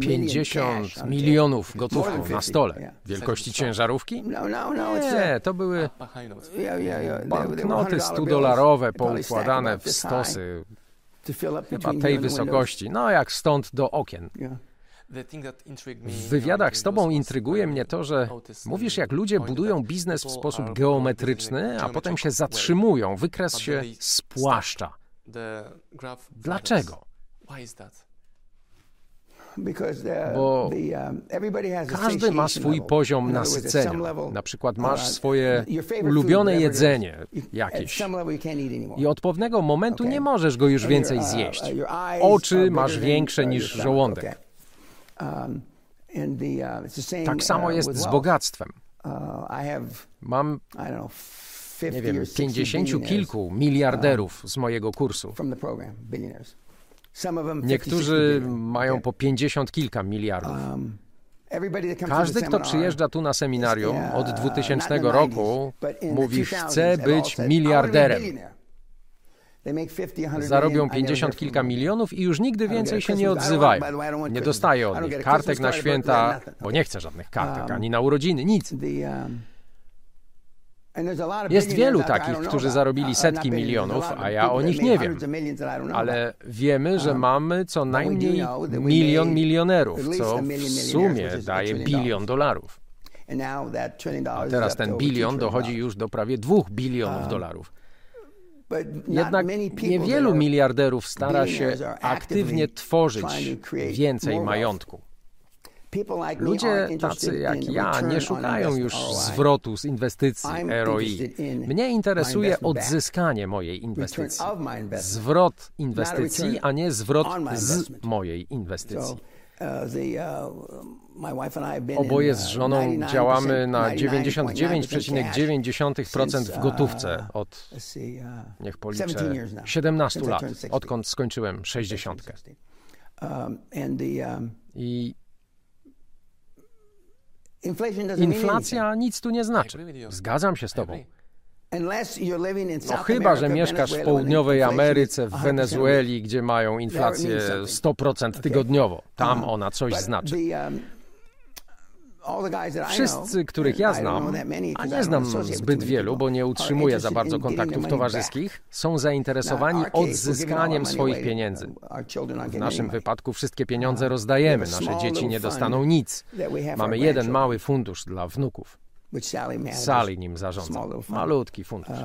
50 milionów gotówką na stole. Wielkości ciężarówki? Nie, to były banknoty 100-dolarowe poukładane w stosy. chyba tej wysokości, no jak stąd do okien. W wywiadach z Tobą intryguje mnie to, że mówisz, jak ludzie budują biznes w sposób geometryczny, a potem się zatrzymują, wykres się spłaszcza. Dlaczego? Bo um, każdy ma swój poziom nasycenia. Na przykład masz uh, swoje ulubione jedzenie jakieś i od pewnego momentu nie możesz go już więcej uh, zjeść. Oczy masz większe uh, niż żołądek. Um, tak samo jest z bogactwem. Mam, nie wiem, pięćdziesięciu kilku miliarderów z mojego kursu. Niektórzy mają po pięćdziesiąt kilka miliardów. Um, Każdy, kto przyjeżdża tu na seminarium od 2000 roku, mówi, chce być miliarderem. Zarobią pięćdziesiąt kilka milionów i już nigdy więcej się nie odzywają. Nie dostaję od nich kartek na święta, bo nie chcę żadnych kartek, um, ani na urodziny, nic. Jest wielu takich, którzy zarobili setki milionów, a ja o nich nie wiem. Ale wiemy, że mamy co najmniej milion milionerów, co w sumie daje bilion dolarów. A teraz ten bilion dochodzi już do prawie dwóch bilionów um, dolarów. Jednak niewielu miliarderów stara się aktywnie tworzyć więcej majątku. Ludzie tacy jak ja nie szukają już zwrotu z inwestycji ROI. Mnie interesuje odzyskanie mojej inwestycji. Zwrot inwestycji, a nie zwrot z mojej inwestycji. Uh, uh, Oboje z żoną działamy na 99,9% w gotówce od, uh, niech policzę, 17 lat, odkąd skończyłem 60. Um, um, I Inflacja nic tu nie znaczy. Zgadzam się z Tobą. No chyba, że mieszkasz w południowej Ameryce, w Wenezueli, gdzie mają inflację 100% tygodniowo. Tam uh-huh. ona coś znaczy. Um, Wszyscy, których ja znam, a nie znam zbyt wielu, bo nie utrzymuję za bardzo kontaktów towarzyskich, są zainteresowani odzyskaniem swoich pieniędzy. W naszym wypadku wszystkie pieniądze rozdajemy, nasze dzieci nie dostaną nic. Mamy jeden mały fundusz dla wnuków. Sally nim zarządza. Malutki fundusz.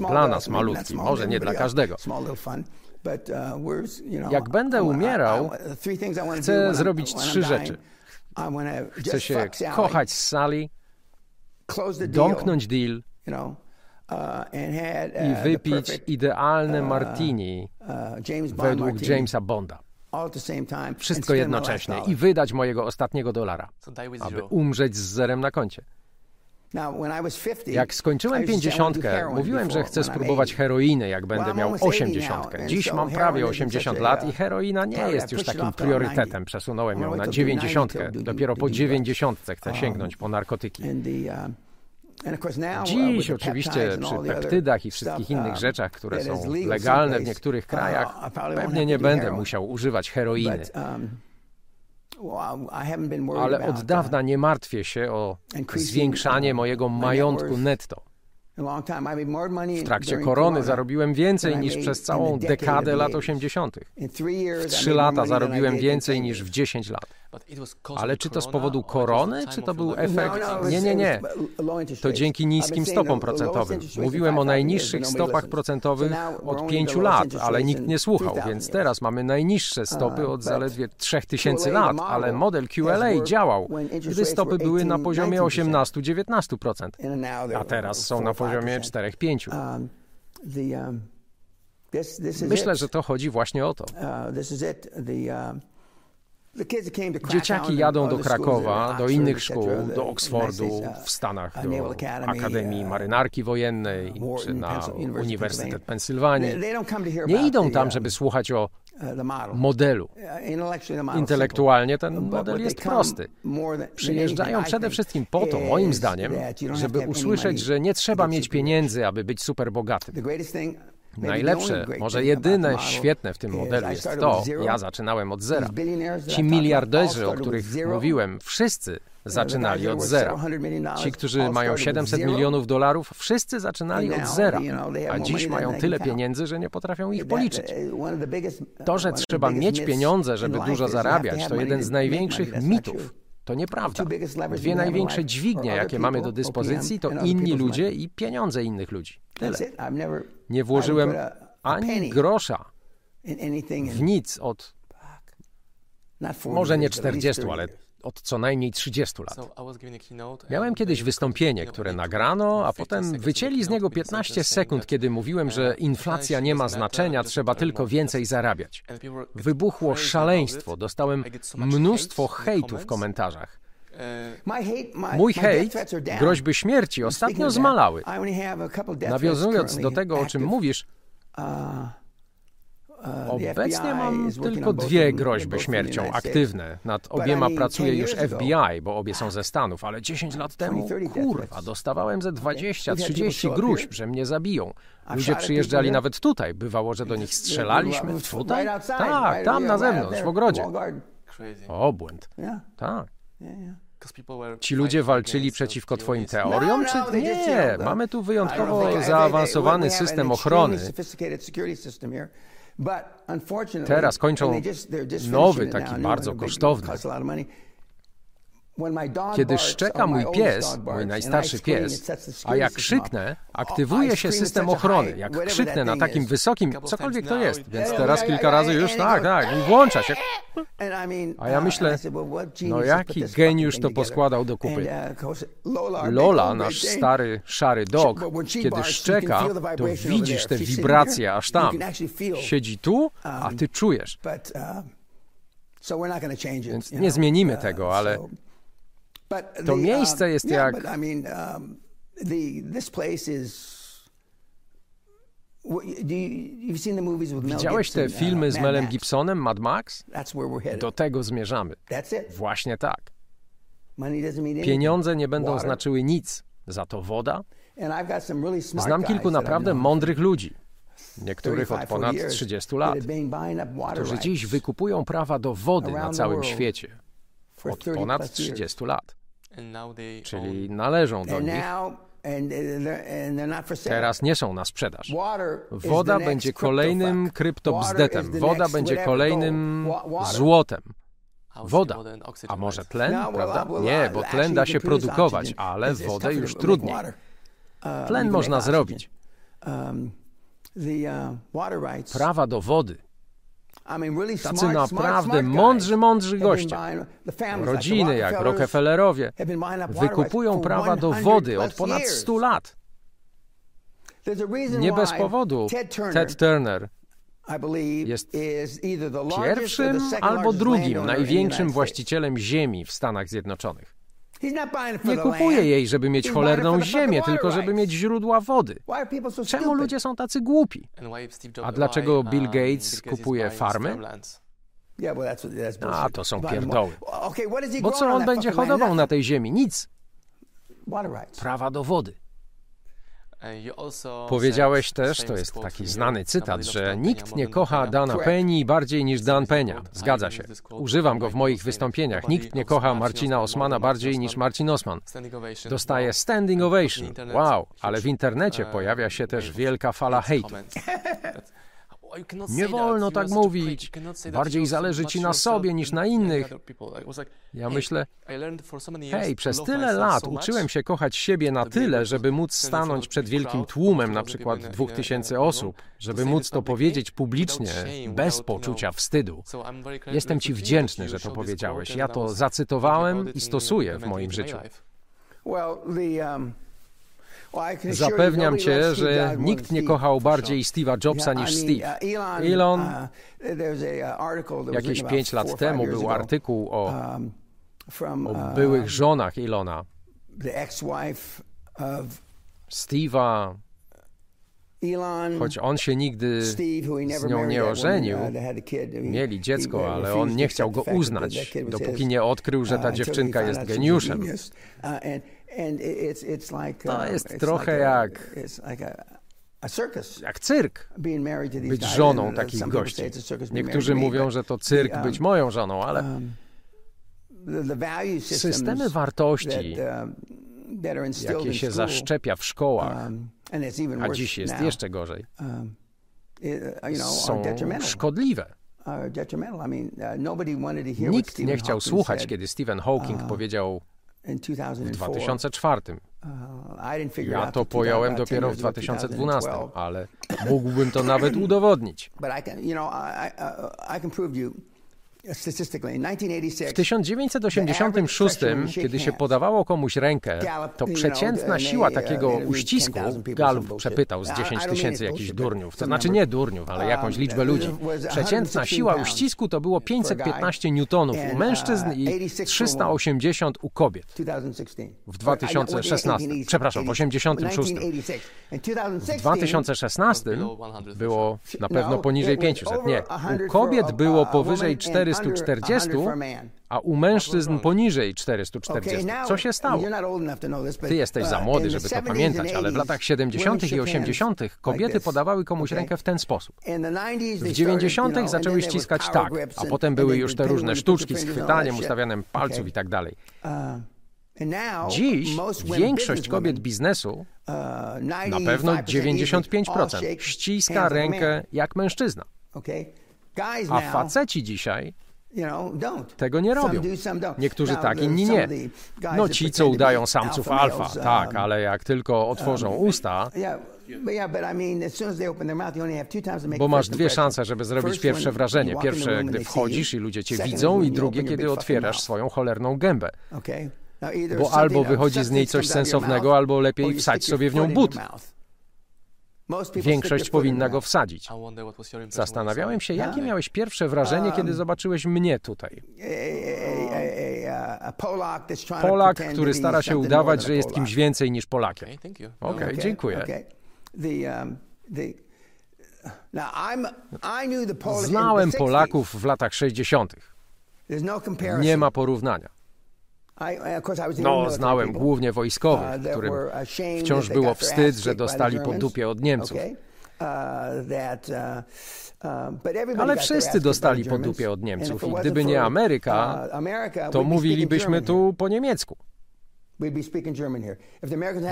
No, dla nas malutki, może nie dla każdego. Jak będę umierał, chcę zrobić trzy rzeczy. Chcę się kochać z Sally, domknąć deal uh, i uh, wypić idealne uh, martini według Jamesa Bonda. Wszystko jednocześnie i wydać mojego ostatniego dolara, aby umrzeć z zerem na koncie. Jak skończyłem pięćdziesiątkę, mówiłem, że chcę spróbować heroiny, jak będę miał osiemdziesiątkę. Dziś mam prawie 80 lat i heroina nie jest już takim priorytetem. Przesunąłem ją na dziewięćdziesiątkę. Dopiero po dziewięćdziesiątce chcę um, sięgnąć po narkotyki. Uh, Dziś oczywiście przy peptydach i wszystkich innych uh, rzeczach, które są legalne w niektórych uh, krajach, pewnie nie będę musiał używać heroiny. Ale od dawna nie martwię się o zwiększanie mojego majątku netto. W trakcie korony zarobiłem więcej niż przez całą dekadę lat 80. W trzy lata zarobiłem więcej niż w 10 lat. Ale czy to z powodu korony, czy to był efekt? Nie, nie, nie. To dzięki niskim stopom procentowym. Mówiłem o najniższych stopach procentowych od pięciu lat, ale nikt nie słuchał, więc teraz mamy najniższe stopy od zaledwie 3000 lat, ale model QLA działał, gdy stopy były na poziomie 18-19%, a teraz są na poziomie 4-5%. Myślę, że to chodzi właśnie o to. Dzieciaki jadą do Krakowa, do innych szkół, do Oksfordu, w Stanach, do Akademii Marynarki Wojennej czy na Uniwersytet Pensylwanii. Nie idą tam, żeby słuchać o modelu. Intelektualnie ten model jest prosty. Przyjeżdżają przede wszystkim po to, moim zdaniem, żeby usłyszeć, że nie trzeba mieć pieniędzy, aby być superbogatym. Najlepsze, może jedyne świetne w tym modelu jest to, ja zaczynałem od zera. Ci miliarderzy, o których mówiłem, wszyscy zaczynali od zera. Ci, którzy mają 700 milionów dolarów, wszyscy zaczynali od zera, a dziś mają tyle pieniędzy, że nie potrafią ich policzyć. To, że trzeba mieć pieniądze, żeby dużo zarabiać, to jeden z największych mitów. To nieprawda. Dwie największe dźwignie, jakie mamy do dyspozycji, to inni ludzie i pieniądze innych ludzi. Tyle nie włożyłem ani grosza w nic od może nie 40, ale od co najmniej 30 lat. Miałem kiedyś wystąpienie, które nagrano, a potem wycięli z niego 15 sekund, kiedy mówiłem, że inflacja nie ma znaczenia, trzeba tylko więcej zarabiać. Wybuchło szaleństwo, dostałem mnóstwo hejtu w komentarzach. E, mój hejt, groźby śmierci ostatnio zmalały. Nawiązując do tego, o czym mówisz, Obecnie mam tylko dwie groźby śmiercią aktywne. Nad obiema pracuje już FBI, bo obie są ze Stanów, ale 10 lat temu, kurwa, dostawałem ze 20-30 gruźb, że mnie zabiją. Ludzie przyjeżdżali nawet tutaj. Bywało, że do nich strzelaliśmy. Tutaj? Tak, tam na zewnątrz, w ogrodzie. Obłęd. Tak. Ci ludzie walczyli przeciwko Twoim teoriom, czy nie? Mamy tu wyjątkowo zaawansowany system ochrony. Teraz kończą nowy, taki bardzo kosztowny. Kiedy szczeka mój pies, mój najstarszy pies, a jak krzyknę, aktywuje się system ochrony. Jak krzyknę na takim wysokim, cokolwiek to jest, więc teraz kilka razy już tak, tak, i włącza się. A ja myślę, no jaki geniusz to poskładał do kupy. Lola, nasz stary, szary dog, kiedy szczeka, to widzisz te wibracje aż tam. Siedzi tu, a ty czujesz. Więc nie zmienimy tego, ale to miejsce jest jak... Widziałeś te filmy z Melem Gibsonem, Mad Max? Do tego zmierzamy. Właśnie tak. Pieniądze nie będą znaczyły nic, za to woda. Znam kilku naprawdę mądrych ludzi, niektórych od ponad 30 lat, którzy dziś wykupują prawa do wody na całym świecie od ponad 30 lat, czyli należą do nich. Teraz nie są na sprzedaż. Woda będzie kolejnym kryptobzdetem. Woda będzie kolejnym złotem. Woda. A może tlen, prawda? Nie, bo tlen da się produkować, ale wodę już trudniej. Tlen można zrobić. Prawa do wody tacy naprawdę mądrzy, mądrzy goście, rodziny jak Rockefellerowie, wykupują prawa do wody od ponad 100 lat. Nie bez powodu Ted Turner jest pierwszym albo drugim największym właścicielem ziemi w Stanach Zjednoczonych. Nie kupuje jej, żeby mieć cholerną ziemię, tylko żeby mieć źródła wody. Czemu ludzie są tacy głupi? A dlaczego Bill Gates kupuje farmy? A, no, to są pierdoły. Bo co on będzie hodował na tej ziemi? Nic. Prawa do wody. Powiedziałeś też, to jest taki znany cytat, że nikt nie kocha Dana Penny bardziej niż Dan Penia. Zgadza się. Używam go w moich wystąpieniach. Nikt nie kocha Marcina Osmana bardziej niż Marcin Osman. Dostaje standing ovation. Wow, ale w internecie pojawia się też wielka fala hejtu. Nie wolno tak mówić. Bardziej zależy ci na sobie niż na innych. Ja myślę, hej, przez tyle lat uczyłem się kochać siebie na tyle, żeby móc stanąć przed wielkim tłumem, na przykład dwóch tysięcy osób, żeby móc to powiedzieć publicznie, bez poczucia wstydu. Jestem ci wdzięczny, że to powiedziałeś. Ja to zacytowałem i stosuję w moim życiu. Well, the, um... Zapewniam cię, że nikt nie kochał bardziej Steve'a Jobsa niż Steve. Elon, jakieś 5 lat temu był artykuł o, o byłych żonach Elona. Steve'a, choć on się nigdy z nią nie ożenił, mieli dziecko, ale on nie chciał go uznać, dopóki nie odkrył, że ta dziewczynka jest geniuszem like a- a circus. Jak cyrk. To Być żoną uh, takich gości. Niektórzy to mówią, że to cyrk the, um, być moją żoną, ale systems systemy wartości, um, jakie się zaszczepia w szkołach, um, a dziś jest jeszcze gorzej, um, know, są szkodliwe. Uh, to Nikt nie chciał słuchać, kiedy Stephen Hawking uh, powiedział w 2004. 2004. Uh, Ja to pojąłem 2000, dopiero w years ago, 2012, 2012. ale mógłbym to nawet udowodnić. W 1986, 1986, kiedy się podawało komuś rękę, to przeciętna siła takiego uścisku, Gallup przepytał z 10 tysięcy jakichś durniów, to znaczy nie durniów, ale jakąś liczbę ludzi. Przeciętna siła uścisku to było 515 newtonów u mężczyzn i 380 u kobiet. 2016. W 2016, przepraszam, w 86. W 2016 było na pewno poniżej 500. Nie, u kobiet było powyżej 440, a u mężczyzn poniżej 440. Co się stało? Ty jesteś za młody, żeby to pamiętać, ale w latach 70. i 80. kobiety podawały komuś rękę w ten sposób. W 90. zaczęły ściskać tak, a potem były już te różne sztuczki z chwytaniem, ustawianiem palców i tak dalej. Dziś większość kobiet biznesu, na pewno 95%, ściska rękę jak mężczyzna. A faceci dzisiaj tego nie robią. Niektórzy tak, inni nie. No ci, co udają samców alfa, tak, ale jak tylko otworzą usta, bo masz dwie szanse, żeby zrobić pierwsze wrażenie. Pierwsze, gdy wchodzisz i ludzie cię widzą i drugie, kiedy otwierasz swoją cholerną gębę. Bo albo wychodzi z niej coś sensownego, albo lepiej wsadź sobie w nią but. Większość powinna go wsadzić. Zastanawiałem się, jakie miałeś pierwsze wrażenie, kiedy zobaczyłeś mnie tutaj. Polak, który stara się udawać, że jest kimś więcej niż Polakiem. Okej, okay, dziękuję. Znałem Polaków w latach 60. Nie ma porównania. No, znałem głównie wojskowych, którym wciąż było wstyd, że dostali po dupie od Niemców. Ale wszyscy dostali po dupie od Niemców i gdyby nie Ameryka, to mówilibyśmy tu po niemiecku.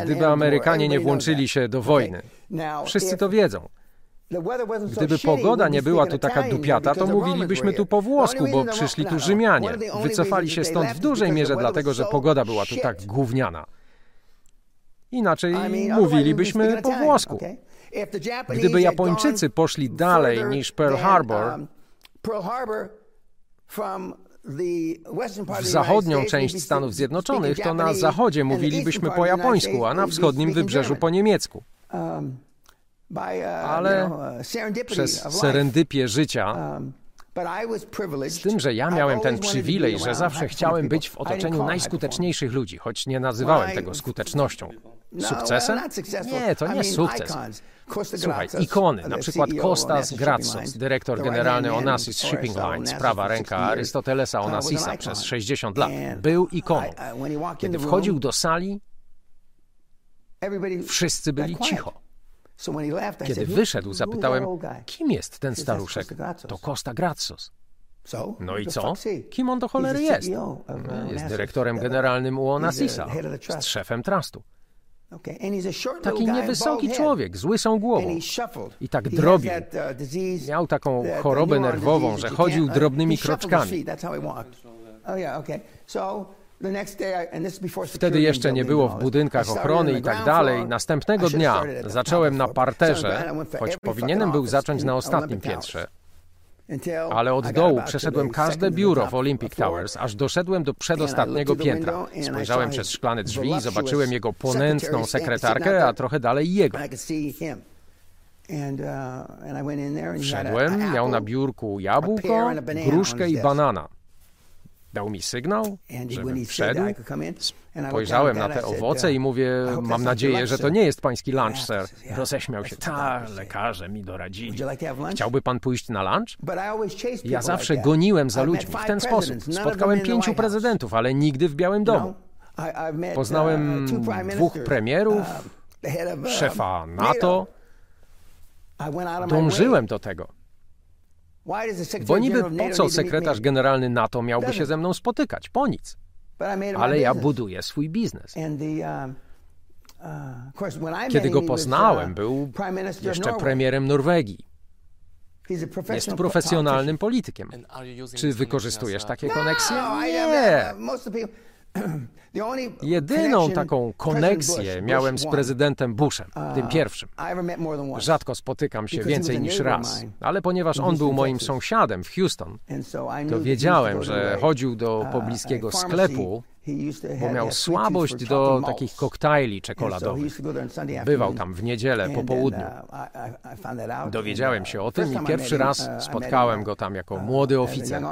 Gdyby Amerykanie nie włączyli się do wojny. Wszyscy to wiedzą. Gdyby pogoda nie była tu taka dupiata, to mówilibyśmy tu po włosku, bo przyszli tu Rzymianie. Wycofali się stąd w dużej mierze dlatego, że pogoda była tu tak gówniana. Inaczej mówilibyśmy po włosku. Gdyby Japończycy poszli dalej niż Pearl Harbor, w zachodnią część Stanów Zjednoczonych, to na zachodzie mówilibyśmy po japońsku, a na wschodnim wybrzeżu po niemiecku. Ale przez serendypię życia, z tym, że ja miałem ten przywilej, że zawsze chciałem być w otoczeniu najskuteczniejszych ludzi, choć nie nazywałem tego skutecznością. Sukcesem? Nie, to nie sukces. Słuchaj, ikony, na przykład Kostas Gratsos, dyrektor generalny Onassis Shipping Lines, prawa ręka Arystotelesa Onassisa przez 60 lat, był ikoną. Kiedy wchodził do sali, wszyscy byli cicho. Kiedy wyszedł, zapytałem, kim jest ten staruszek? To Costa Gratsos. No i co? Kim on do cholery jest? Jest dyrektorem generalnym u Onassisa, z szefem trustu. Taki niewysoki człowiek, z łysą głową. I tak drobił. Miał taką chorobę nerwową, że chodził drobnymi kroczkami. Wtedy jeszcze nie było w budynkach ochrony i tak dalej. Następnego dnia zacząłem na parterze, choć powinienem był zacząć na ostatnim piętrze. Ale od dołu przeszedłem każde biuro w Olympic Towers, aż doszedłem do przedostatniego piętra. Spojrzałem przez szklane drzwi i zobaczyłem jego ponętną sekretarkę, a trochę dalej jego. Wszedłem, miał na biurku jabłko, gruszkę i banana dał mi sygnał, żebym wszedł. Spojrzałem na te owoce i mówię, mam nadzieję, że to nie jest pański lunch, sir. Roześmiał się, tak, lekarze mi doradzili. Chciałby pan pójść na lunch? Ja zawsze goniłem za ludźmi w ten sposób. Spotkałem pięciu prezydentów, ale nigdy w Białym Domu. Poznałem dwóch premierów, szefa NATO. Dążyłem do tego. Bo niby po co sekretarz generalny NATO miałby się ze mną spotykać? Po nic. Ale ja buduję swój biznes. Kiedy go poznałem, był jeszcze premierem Norwegii. Jest profesjonalnym politykiem. Czy wykorzystujesz takie koneksje? Nie. Jedyną taką koneksję miałem z prezydentem Bushem, tym pierwszym. Rzadko spotykam się więcej niż raz, ale ponieważ on był moim sąsiadem w Houston, to wiedziałem, że chodził do pobliskiego sklepu, bo miał słabość do takich koktajli czekoladowych. Bywał tam w niedzielę po południu. Dowiedziałem się o tym i pierwszy raz spotkałem go tam jako młody oficer.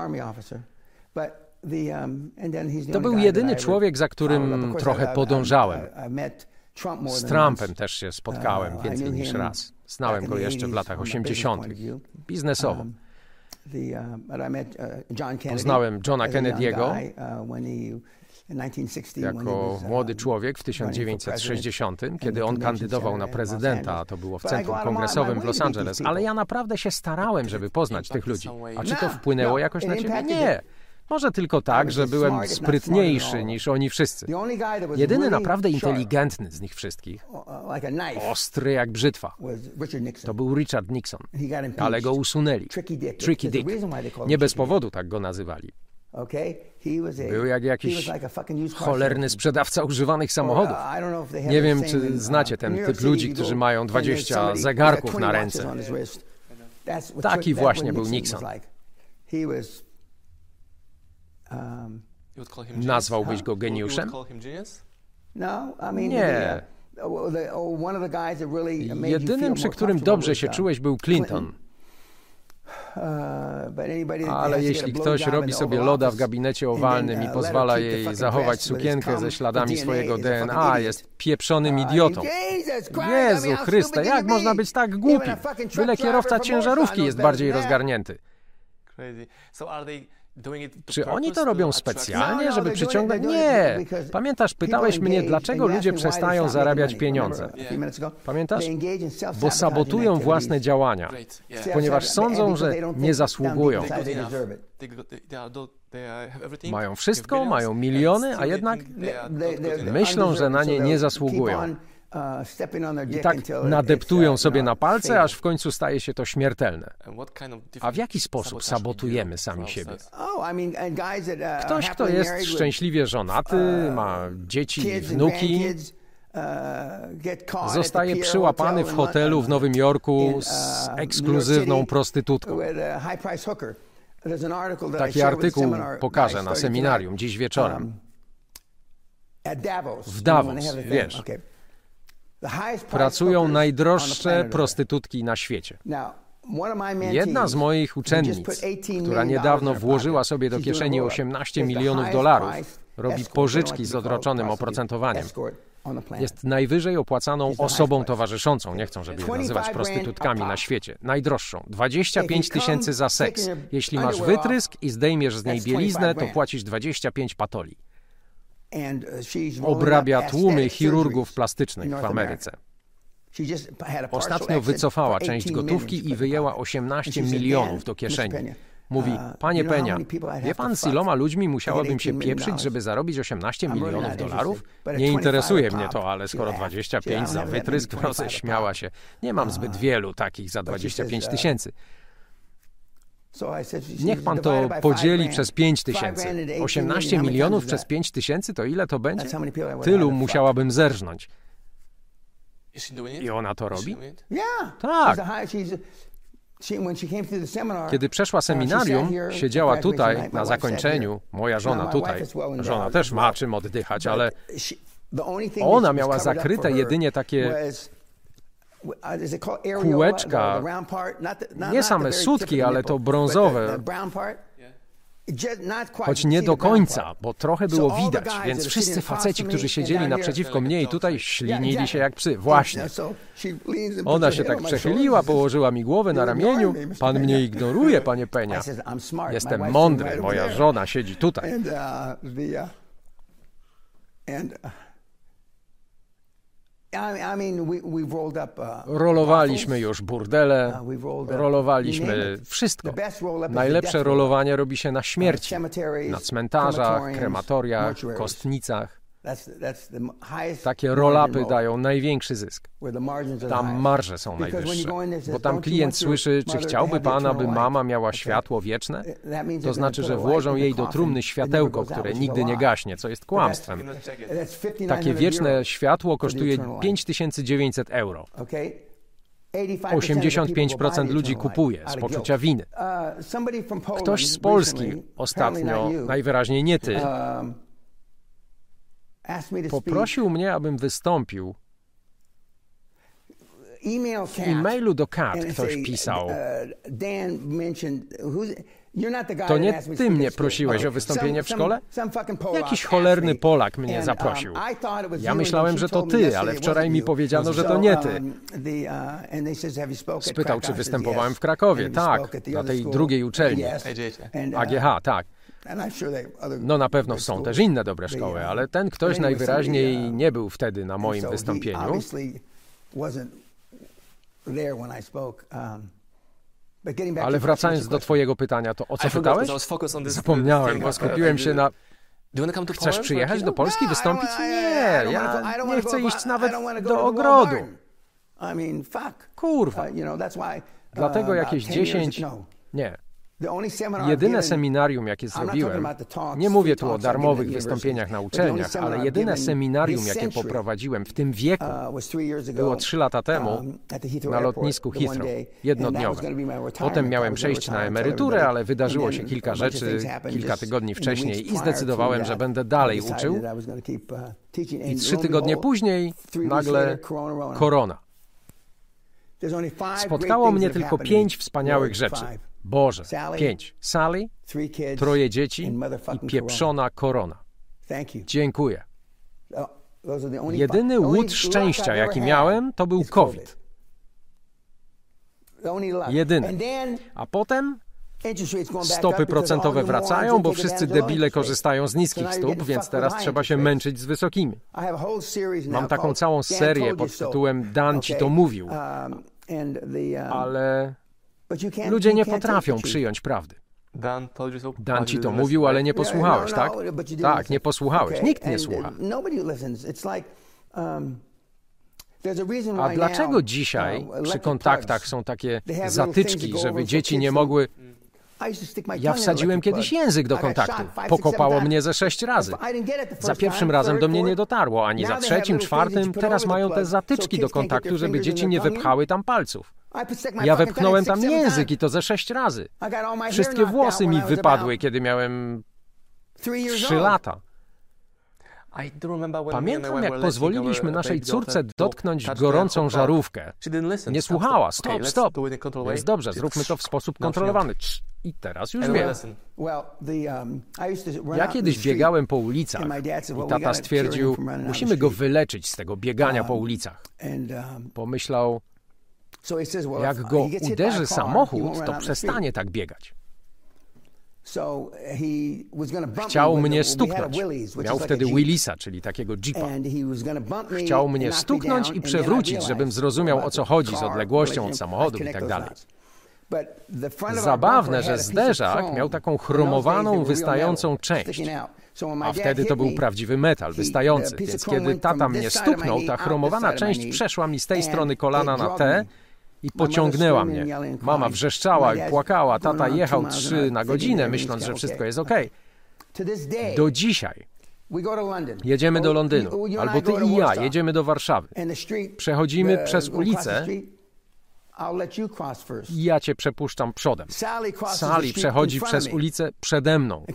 To był jedyny człowiek, za którym trochę podążałem. Z Trumpem też się spotkałem więcej niż raz. Znałem go jeszcze w latach 80. biznesowo. Poznałem Johna Kennedy'ego jako młody człowiek w 1960, kiedy on kandydował na prezydenta, a to było w centrum kongresowym w Los Angeles. Ale ja naprawdę się starałem, żeby poznać tych ludzi. A czy to wpłynęło jakoś na ciebie? Nie. Może tylko tak, że byłem sprytniejszy niż oni wszyscy. Jedyny naprawdę inteligentny z nich wszystkich, ostry jak brzytwa, to był Richard Nixon, ale go usunęli. Tricky Dick. Nie bez powodu tak go nazywali. Był jak jakiś cholerny sprzedawca używanych samochodów. Nie wiem, czy znacie ten typ ludzi, którzy mają 20 zegarków na ręce. Taki właśnie był Nixon. Nazwałbyś go geniuszem? Nie. Jedynym, przy którym dobrze się czułeś, był Clinton. Ale jeśli ktoś robi sobie loda w gabinecie owalnym i pozwala jej zachować sukienkę ze śladami swojego DNA, jest pieprzonym idiotą. Jezu Chryste, jak można być tak głupi? Byle kierowca ciężarówki jest bardziej rozgarnięty. Czy oni to robią specjalnie, żeby przyciągnąć? Nie! Pamiętasz, pytałeś mnie, dlaczego ludzie przestają zarabiać pieniądze. Pamiętasz? Bo sabotują własne działania, ponieważ sądzą, że nie zasługują. Mają wszystko, mają miliony, a jednak myślą, że na nie nie zasługują. I tak nadeptują sobie na palce, aż w końcu staje się to śmiertelne. A w jaki sposób sabotujemy sami siebie? Ktoś, kto jest szczęśliwie żonaty, ma dzieci i wnuki, zostaje przyłapany w hotelu w Nowym Jorku z ekskluzywną prostytutką. Taki artykuł pokażę na seminarium dziś wieczorem. W Davos, wiesz pracują najdroższe prostytutki na świecie. Jedna z moich uczennic, która niedawno włożyła sobie do kieszeni 18 milionów dolarów, robi pożyczki z odroczonym oprocentowaniem. Jest najwyżej opłacaną osobą towarzyszącą, nie chcą, żeby je nazywać prostytutkami na świecie, najdroższą. 25 tysięcy za seks. Jeśli masz wytrysk i zdejmiesz z niej bieliznę, to płacisz 25 patoli. Obrabia tłumy chirurgów plastycznych w Ameryce. Ostatnio wycofała część gotówki i wyjęła 18 milionów do kieszeni. Mówi, panie Penia, wie pan z iloma ludźmi musiałabym się pieprzyć, żeby zarobić 18 milionów dolarów? Nie interesuje mnie to, ale skoro 25 za wytrysk, no śmiała się. Nie mam zbyt wielu takich za 25 tysięcy. Niech pan to podzieli przez 5 tysięcy. 18 milionów przez 5 tysięcy to ile to będzie? Tylu musiałabym zerżnąć. I ona to robi? Tak. Kiedy przeszła seminarium, siedziała tutaj na zakończeniu, moja żona tutaj. Żona też ma czym oddychać, ale ona miała zakryte jedynie takie kółeczka, nie same sutki, ale to brązowe. Choć nie do końca, bo trochę było widać, więc wszyscy faceci, którzy siedzieli naprzeciwko mnie i tutaj ślinili się jak psy. Właśnie. Ona się tak przechyliła, położyła mi głowę na ramieniu. Pan mnie ignoruje, panie Penia. Jestem mądry, moja żona siedzi tutaj. Rolowaliśmy już burdele, rolowaliśmy wszystko. Najlepsze rolowanie robi się na śmierci, na cmentarzach, krematoriach, kostnicach. Takie roll-upy dają największy zysk. Tam marże są najwyższe. Bo tam klient słyszy, czy chciałby pan, aby mama miała światło wieczne? To znaczy, że włożą jej do trumny światełko, które nigdy nie gaśnie, co jest kłamstwem. Takie wieczne światło kosztuje 5900 euro. 85% ludzi kupuje z poczucia winy. Ktoś z Polski ostatnio, najwyraźniej nie ty, Poprosił mnie, abym wystąpił. W e-mailu do Kat ktoś pisał. To nie ty mnie prosiłeś o wystąpienie w szkole? Jakiś cholerny Polak mnie zaprosił. Ja myślałem, że to ty, ale wczoraj mi powiedziano, że to nie ty. Spytał, czy występowałem w Krakowie. Tak, na tej drugiej uczelni. AGH, tak. No na pewno są też inne dobre szkoły, ale ten ktoś najwyraźniej nie był wtedy na moim wystąpieniu. Ale wracając do twojego pytania, to o co pytałeś? Zapomniałem, bo skupiłem się na... Chcesz przyjechać do Polski, wystąpić? Nie, ja nie chcę iść nawet do ogrodu. Kurwa. Dlatego jakieś 10... Nie, Jedyne seminarium, jakie zrobiłem, nie mówię tu o darmowych wystąpieniach na uczelniach, ale jedyne seminarium, jakie poprowadziłem w tym wieku, uh, było trzy lata temu um, na lotnisku Heathrow, jednodniowe. Potem miałem przejść na emeryturę, ale wydarzyło się kilka rzeczy kilka tygodni wcześniej i zdecydowałem, że będę dalej uczył. Uh, I trzy tygodnie później nagle korona. Spotkało mnie tylko pięć wspaniałych rzeczy. Boże, pięć. Sally, troje dzieci i pieprzona korona. Dziękuję. Oh, Jedyny łód szczęścia, jaki miałem, to był COVID. Jedyny. A potem Stopy procentowe wracają, bo wszyscy debile korzystają z niskich stóp, więc teraz trzeba się męczyć z wysokimi. Mam taką całą serię pod tytułem Dan ci to mówił, um, um, ale Ludzie nie potrafią przyjąć prawdy. Dan ci to mówił, ale nie posłuchałeś, no, tak? Tak, nie posłuchałeś. Nikt nie słucha. Um, A dlaczego dzisiaj uh, przy kontaktach są takie zatyczki, żeby dzieci nie mogły ja wsadziłem kiedyś język do kontaktu. Pokopało mnie ze sześć razy. Za pierwszym razem do mnie nie dotarło, ani za trzecim, czwartym. Teraz mają te zatyczki do kontaktu, żeby dzieci nie wypchały tam palców. Ja wepchnąłem tam język i to ze sześć razy. Wszystkie włosy mi wypadły, kiedy miałem trzy lata. Pamiętam, jak pozwoliliśmy naszej córce dotknąć gorącą żarówkę. Nie słuchała. Stop, stop. Jest dobrze, zróbmy to w sposób kontrolowany. I teraz już wiem. Um, ja kiedyś biegałem po ulicach i tata stwierdził, musimy go wyleczyć z tego biegania po um, ulicach. Um, Pomyślał, jak go uderzy samochód, to przestanie tak biegać. Chciał mnie stuknąć. Miał wtedy Willisa, czyli takiego jeepa. Chciał mnie stuknąć i przewrócić, żebym zrozumiał o co chodzi z odległością od samochodu i tak dalej. Zabawne, że zderzak miał taką chromowaną, wystającą część. A wtedy to był prawdziwy metal, wystający. Więc kiedy tata mnie stuknął, ta chromowana część przeszła mi z tej strony kolana na te i pociągnęła mnie. Mama wrzeszczała i płakała, tata jechał trzy na godzinę, myśląc, że wszystko jest ok. Do dzisiaj jedziemy do Londynu, albo ty i ja jedziemy do Warszawy. Przechodzimy przez ulicę i ja cię przepuszczam przodem. Sally przechodzi przez ulicę przede mną,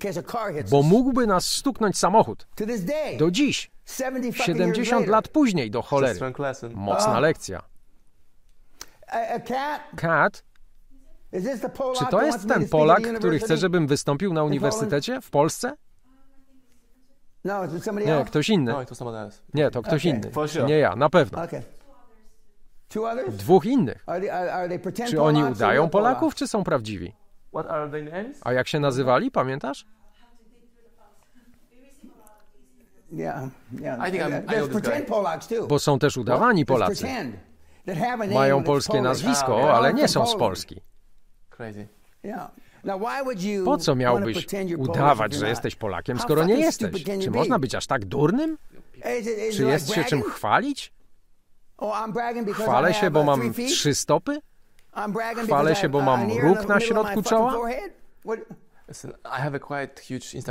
bo mógłby nas stuknąć samochód. Do dziś, 70 lat później, do cholery. Mocna lekcja. Kat? Czy to jest ten Polak, który chce, żebym wystąpił na uniwersytecie w Polsce? Nie, ktoś inny. Nie, to ktoś inny. Nie ja, na pewno. Dwóch innych. Czy oni udają Polaków, czy są prawdziwi? A jak się nazywali, pamiętasz? Bo są też udawani Polacy. Mają polskie nazwisko, ale nie są z Polski. Po co miałbyś udawać, że jesteś Polakiem, skoro nie jesteś? Czy można być aż tak durnym? Czy jest się czym chwalić? Chwalę się, bo mam trzy stopy? Chwalę się, bo mam róg na środku czoła?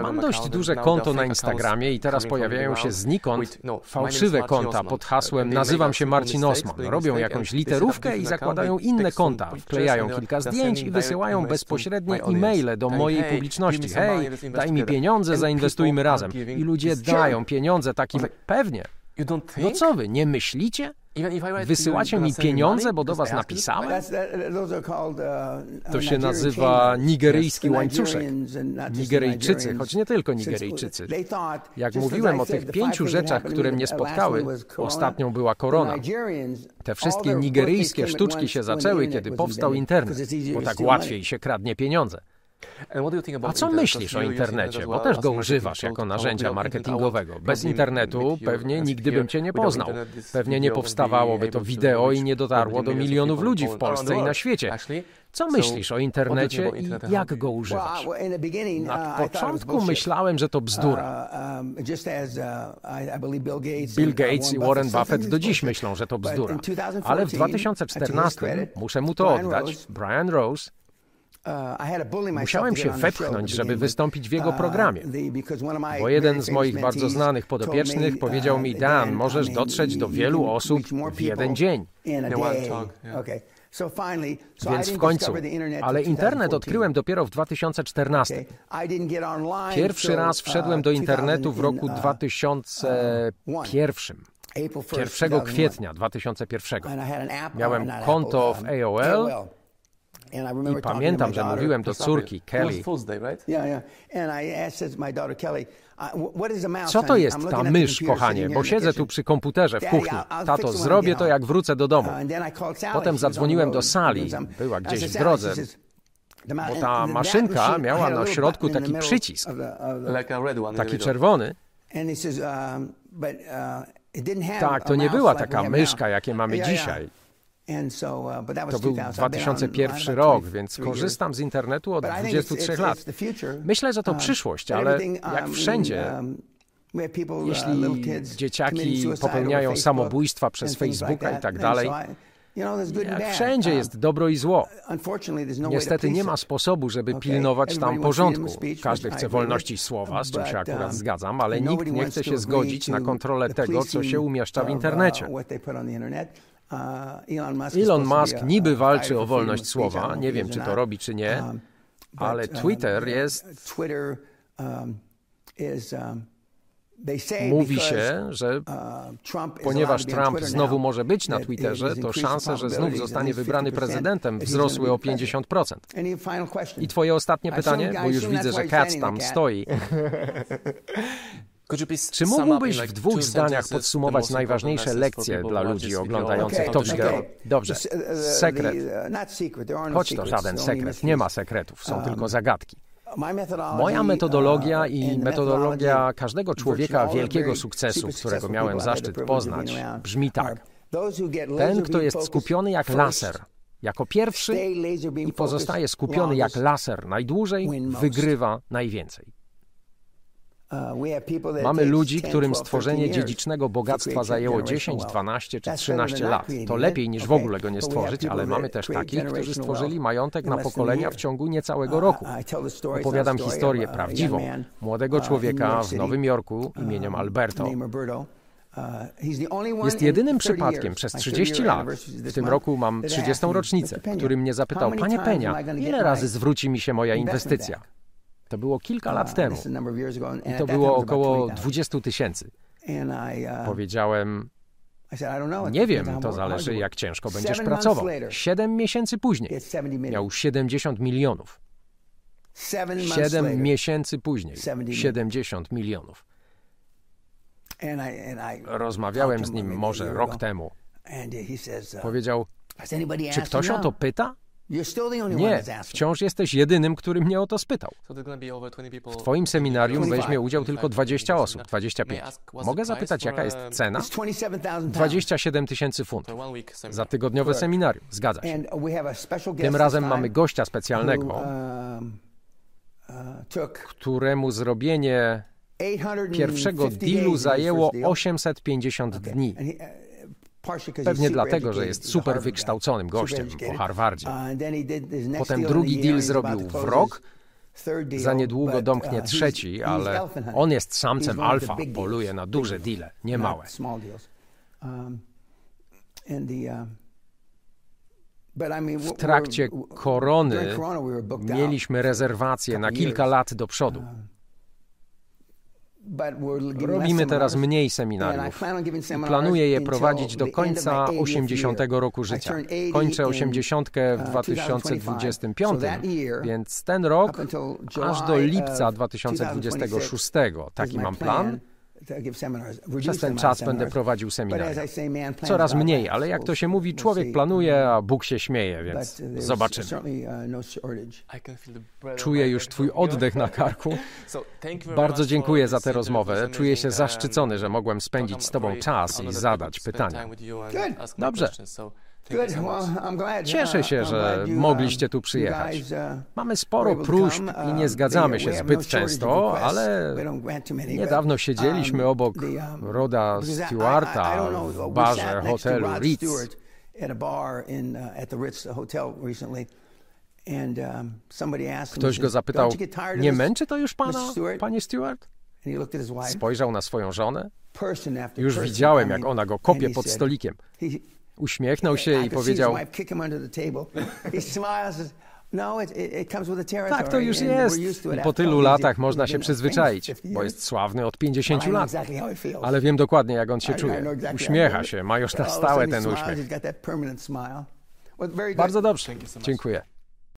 Mam dość duże konto na Instagramie i teraz pojawiają się znikąd fałszywe konta pod hasłem nazywam się Marcin Osman. Robią jakąś literówkę i zakładają inne konta, wklejają kilka zdjęć i wysyłają bezpośrednie e-maile do mojej publiczności. Hej, daj mi pieniądze, zainwestujmy razem. I ludzie dają pieniądze takim, pewnie, no co wy, nie myślicie? Wysyłacie mi pieniądze, bo do was napisałem? To się nazywa nigeryjski łańcuszek. Nigeryjczycy, choć nie tylko Nigeryjczycy. Jak mówiłem o tych pięciu rzeczach, które mnie spotkały, ostatnią była korona. Te wszystkie nigeryjskie sztuczki się zaczęły, kiedy powstał internet, bo tak łatwiej się kradnie pieniądze. A co myślisz o internecie? Bo też go używasz jako narzędzia marketingowego. Bez internetu pewnie nigdy bym cię nie poznał. Pewnie nie powstawałoby to wideo i nie dotarło do milionów ludzi w Polsce i na świecie. Co myślisz o internecie i jak go używasz? Na początku myślałem, że to bzdura. Bill Gates i Warren Buffett do dziś myślą, że to bzdura. Ale w 2014, muszę mu to oddać, Brian Rose Musiałem się wepchnąć, żeby wystąpić w jego programie, bo jeden z moich bardzo znanych podopiecznych powiedział mi, Dan, możesz dotrzeć do wielu osób w jeden dzień. Więc w końcu. Ale internet odkryłem dopiero w 2014. Pierwszy raz wszedłem do internetu w roku 2001. 1 kwietnia 2001. Miałem konto w AOL i pamiętam, że mówiłem do córki Kelly. Co to jest ta mysz, kochanie? Bo siedzę tu przy komputerze w kuchni. Tato, zrobię to, jak wrócę do domu. Potem zadzwoniłem do sali. Była gdzieś w drodze bo ta maszynka miała na środku taki przycisk, taki czerwony. Tak, to nie była taka myszka, jakie mamy dzisiaj. To był 2001 rok, więc korzystam z internetu od 23 lat. Myślę, że to przyszłość, ale jak wszędzie, jeśli dzieciaki popełniają samobójstwa przez Facebooka i tak dalej, jak wszędzie jest dobro i zło. Niestety nie ma sposobu, żeby pilnować tam porządku. Każdy chce wolności słowa, z czym się akurat zgadzam, ale nikt nie chce się zgodzić na kontrolę tego, co się umieszcza w internecie. Elon Musk niby walczy o wolność słowa, nie wiem czy to robi czy nie, ale Twitter jest. Mówi się, że ponieważ Trump znowu może być na Twitterze, to szanse, że znów zostanie wybrany prezydentem, wzrosły o 50%. I twoje ostatnie pytanie, bo już widzę, że Katz tam stoi. Czy mógłbyś w dwóch zdaniach podsumować najważniejsze lekcje dla ludzi oglądających Top Girl? Dobrze. Sekret. Choć to żaden sekret. Nie ma sekretów. Są tylko zagadki. Moja metodologia i metodologia każdego człowieka wielkiego sukcesu, którego miałem zaszczyt poznać, brzmi tak. Ten, kto jest skupiony jak laser, jako pierwszy i pozostaje skupiony jak laser najdłużej, wygrywa najwięcej. Mamy ludzi, którym stworzenie dziedzicznego bogactwa zajęło 10, 12 czy 13 lat. To lepiej niż w ogóle go nie stworzyć, ale mamy też takich, którzy stworzyli majątek na pokolenia w ciągu niecałego roku. Opowiadam historię prawdziwą młodego człowieka w Nowym Jorku imieniem Alberto. Jest jedynym przypadkiem przez 30 lat, w tym roku mam 30. rocznicę, który mnie zapytał, panie Penia, ile razy zwróci mi się moja inwestycja? To było kilka lat temu i to było około 20 tysięcy. Powiedziałem, know. It Nie wiem, to zależy jak ciężko będziesz pracował. Siedem miesięcy później he had 70 million. miał 70 milionów. Siedem miesięcy później 70 million. 70 milionów. Rozmawiałem z nim może rok temu. Uh, Powiedział, czy ktoś o to pyta? Nie, wciąż jesteś jedynym, który mnie o to spytał. So there's gonna be over 20 people. W twoim seminarium 25. weźmie udział tylko 20 osób, 25. May I ask, what's Mogę zapytać, jaka jest um, cena? It's 27,000 pounds. 27 tysięcy funtów za tygodniowe seminarium. Zgadza się. Tym razem mamy gościa specjalnego, um, uh, któremu zrobienie 850 pierwszego dealu zajęło first deal. 850 Okay. dni. Pewnie dlatego, że jest super wykształconym gościem po Harvardzie. Uh, Potem drugi deal zrobił w rok. Za niedługo domknie uh, trzeci, ale on jest samcem alfa, poluje na duże deale, nie małe. Um, um, mean, W trakcie korony mieliśmy rezerwacje na kilka lat do przodu. Robimy teraz mniej seminariów. Planuję je prowadzić do końca 80th 80 year. roku życia. turned 80 Kończę in, 80 w uh, 2025, that year, więc ten rok aż do lipca of 2026. Taki mam plan. Przez ten czas będę prowadził seminaria. Coraz mniej, ale jak to się mówi, człowiek planuje, a Bóg się śmieje, więc there's zobaczymy. uh, no Czuję już twój oddech na karku. Bardzo dziękuję za tę rozmowę. Czuję się amazing, zaszczycony, um, że mogłem spędzić z Tobą czas i zadać pytania. Dobrze. Glad. Cieszę się, uh, że mogliście tu uh, przyjechać. uh, Mamy sporo próśb i Uh, nie zgadzamy się zbyt no często, ale niedawno siedzieliśmy um, obok the, um, Roda Stewarta w barze hotelu Ritz. Uh, um, Ktoś go zapytał, "Don't you get tired of nie this?" męczy to już pana, Stewart? panie Stewart? Spojrzał na swoją żonę. Już widziałem, jak ona go kopie pod stolikiem. Uśmiechnął się I powiedział, No, tak to już jest. po tylu latach można się przyzwyczaić, 50 bo jest sławny od Well, 50 I know lat. Ale wiem dokładnie, jak on się czuje. Uśmiecha się, ma już na stałe ten uśmiech. Bardzo dobrze. Dziękuję.